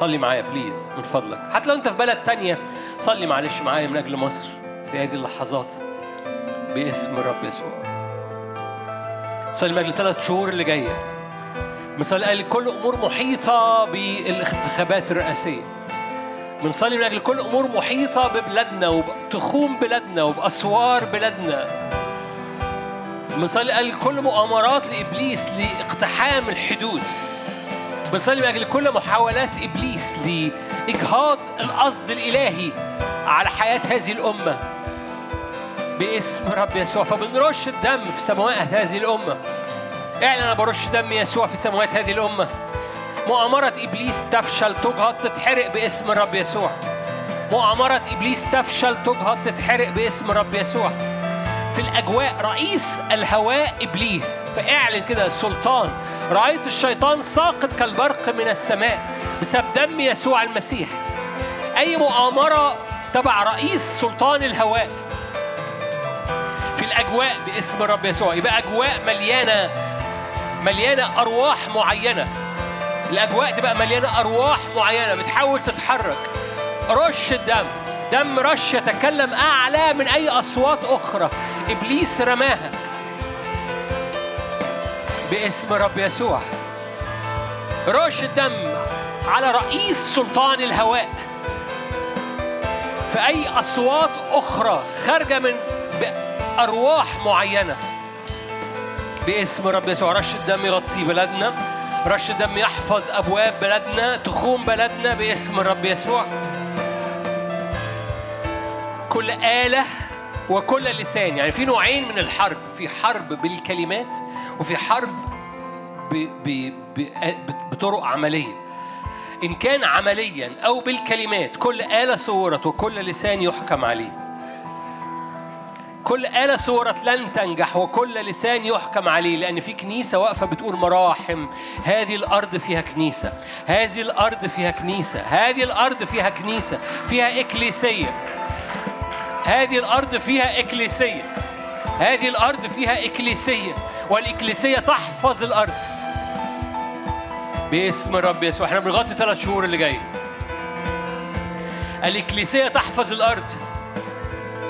صلي معايا بليز من فضلك. حتى لو أنت في بلد تانية صلي معلش معايا من أجل مصر في هذه اللحظات. باسم الرب يسوع. صلي من أجل ثلاث شهور اللي جاية. مثال قال كل أمور محيطة بالانتخابات الرئاسية. بنصلي من أجل كل أمور محيطة ببلادنا وبتخوم بلادنا وبأسوار بلادنا. بنصلي قال كل مؤامرات لإبليس لاقتحام الحدود. بنصلي من أجل كل محاولات إبليس لإجهاض القصد الإلهي على حياة هذه الأمة. باسم رب يسوع. فبنرش الدم في سماوات هذه الأمة اعلن أنا برش دم يسوع في سماوات هذه الأمة. مؤامرة إبليس تفشل تجهض تتحرق باسم الرب يسوع. مؤامرة إبليس تفشل تجهض تتحرق باسم الرب يسوع. في الأجواء رئيس الهواء إبليس فاعلن كده السلطان. رأيت الشيطان ساقط كالبرق من السماء بسبب دم يسوع المسيح. أي مؤامرة تبع رئيس سلطان الهواء؟ في الأجواء باسم الرب يسوع. يبقى أجواء مليانة مليانة أرواح معينة. الأجواء تبقى مليانة أرواح معينة. بتحاول تتحرك. رش الدم. دم رش يتكلم أعلى من أي أصوات أخرى. إبليس رماها. باسم رب يسوع. رش الدم على رئيس سلطان الهواء. في أي أصوات أخرى خارجة من أرواح معينة. باسم رب يسوع رش الدم يغطي بلادنا رش الدم يحفظ أبواب بلدنا تخوم بلدنا باسم الرب يسوع. كل آلة وكل لسان يعني في نوعين من الحرب في حرب بالكلمات وفي حرب ب... ب... ب... بطرق عملية. إن كان عمليا أو بالكلمات كل آلة صورت وكل لسان يحكم عليه. كل آلة صورت لن تنجح وكل لسان يحكم عليه لأن في كنيسة واقفة بتقول مراحم. هذه الأرض فيها كنيسة هذه الأرض فيها كنيسة هذه الأرض فيها كنيسة فيها إكليسية. هذه الأرض فيها إكليسية هذه الأرض فيها إكليسية والإكليسية تحفظ الأرض. باسم الرب يسوع إحنا بنغطي ثلاث شهور اللي جاي الإكليسية تحفظ الأرض.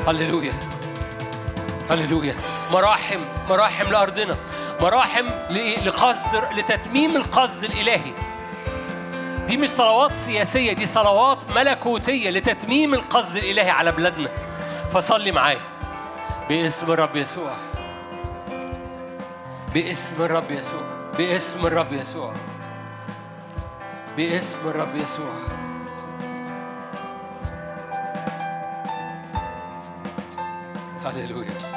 هللويا. هللويا. مراحم مراحم لأرضنا. مراحم لقصد لتتميم القصد الإلهي. دي مش صلوات سياسية دي صلوات ملكوتية لتتميم القصد الإلهي على بلادنا. فصلي معايا. باسم الرب يسوع. باسم الرب يسوع. باسم الرب يسوع. باسم الرب يسوع. هللويا.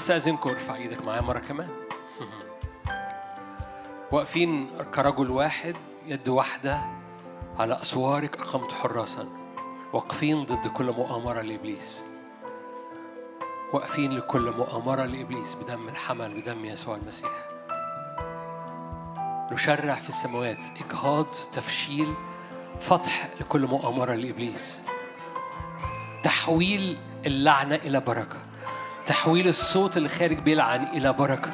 استأذنكم ارفع إيدك معايا مرة كمان. واقفين كرجل واحد يد واحدة على أسوارك أقمت حراسا. واقفين ضد كل مؤامرة لإبليس. واقفين لكل مؤامرة لإبليس بدم الحمل بدم يسوع المسيح. نشرع في السماوات إجهاض تفشيل فتح لكل مؤامرة لإبليس. تحويل اللعنة إلى بركة. تحويل الصوت اللي خارج بيلعن إلى بركة.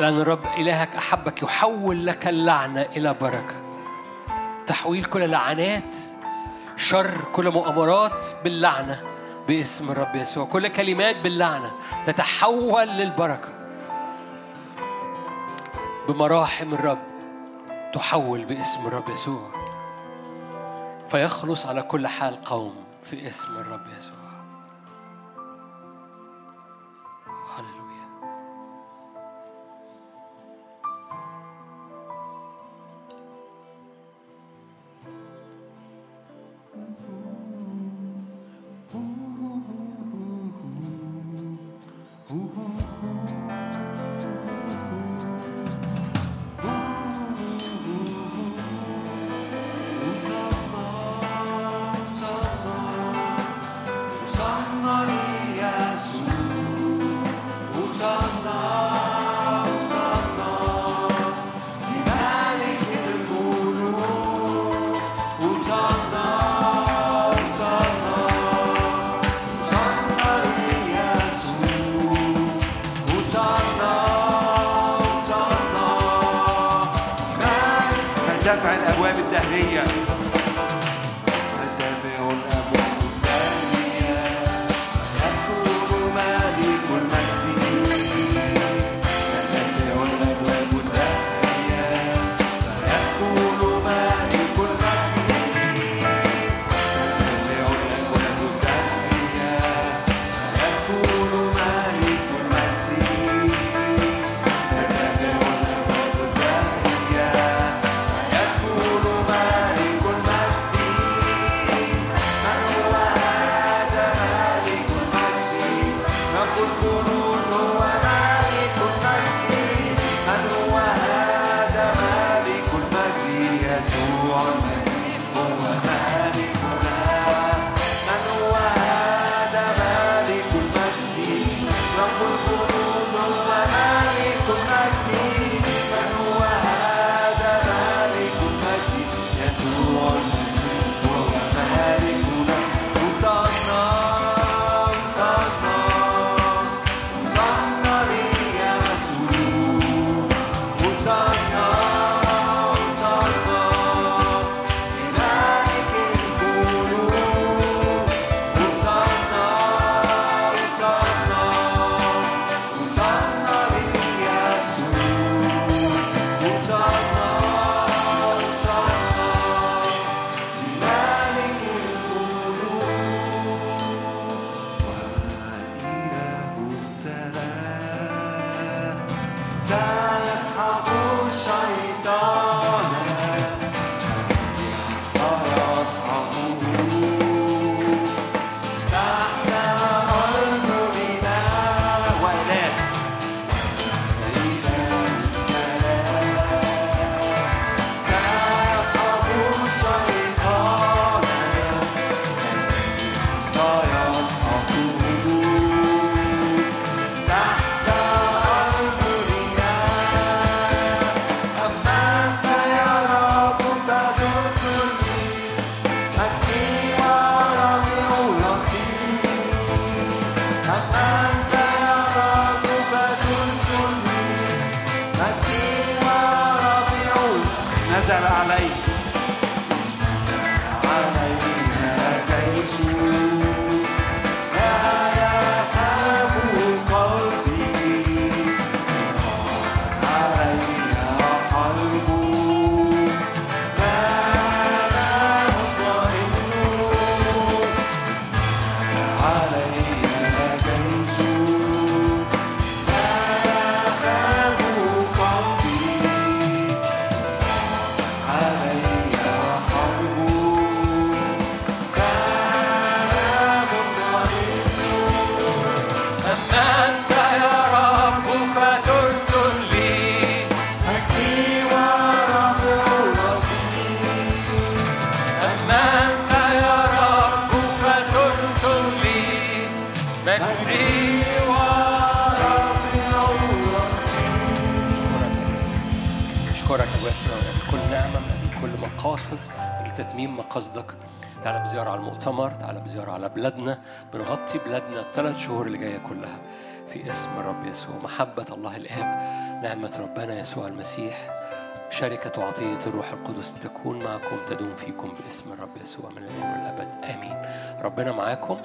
لأن الرب إلهك أحبك يحول لك اللعنة إلى بركة. تحويل كل لعنات شر كل مؤامرات باللعنة باسم الرب يسوع. كل كلمات باللعنة تتحول للبركة. بمراحم الرب تحول باسم الرب يسوع. فيخلص على كل حال قوم في اسم الرب يسوع. بلادنا بنغطي بلادنا الثلاث شهور اللي جاية كلها. في اسم الرب يسوع محبة الله الآب نعمة ربنا يسوع المسيح شركة وعطية الروح القدس تكون معكم تدوم فيكم باسم الرب يسوع من الآن والأبد آمين. ربنا معاكم.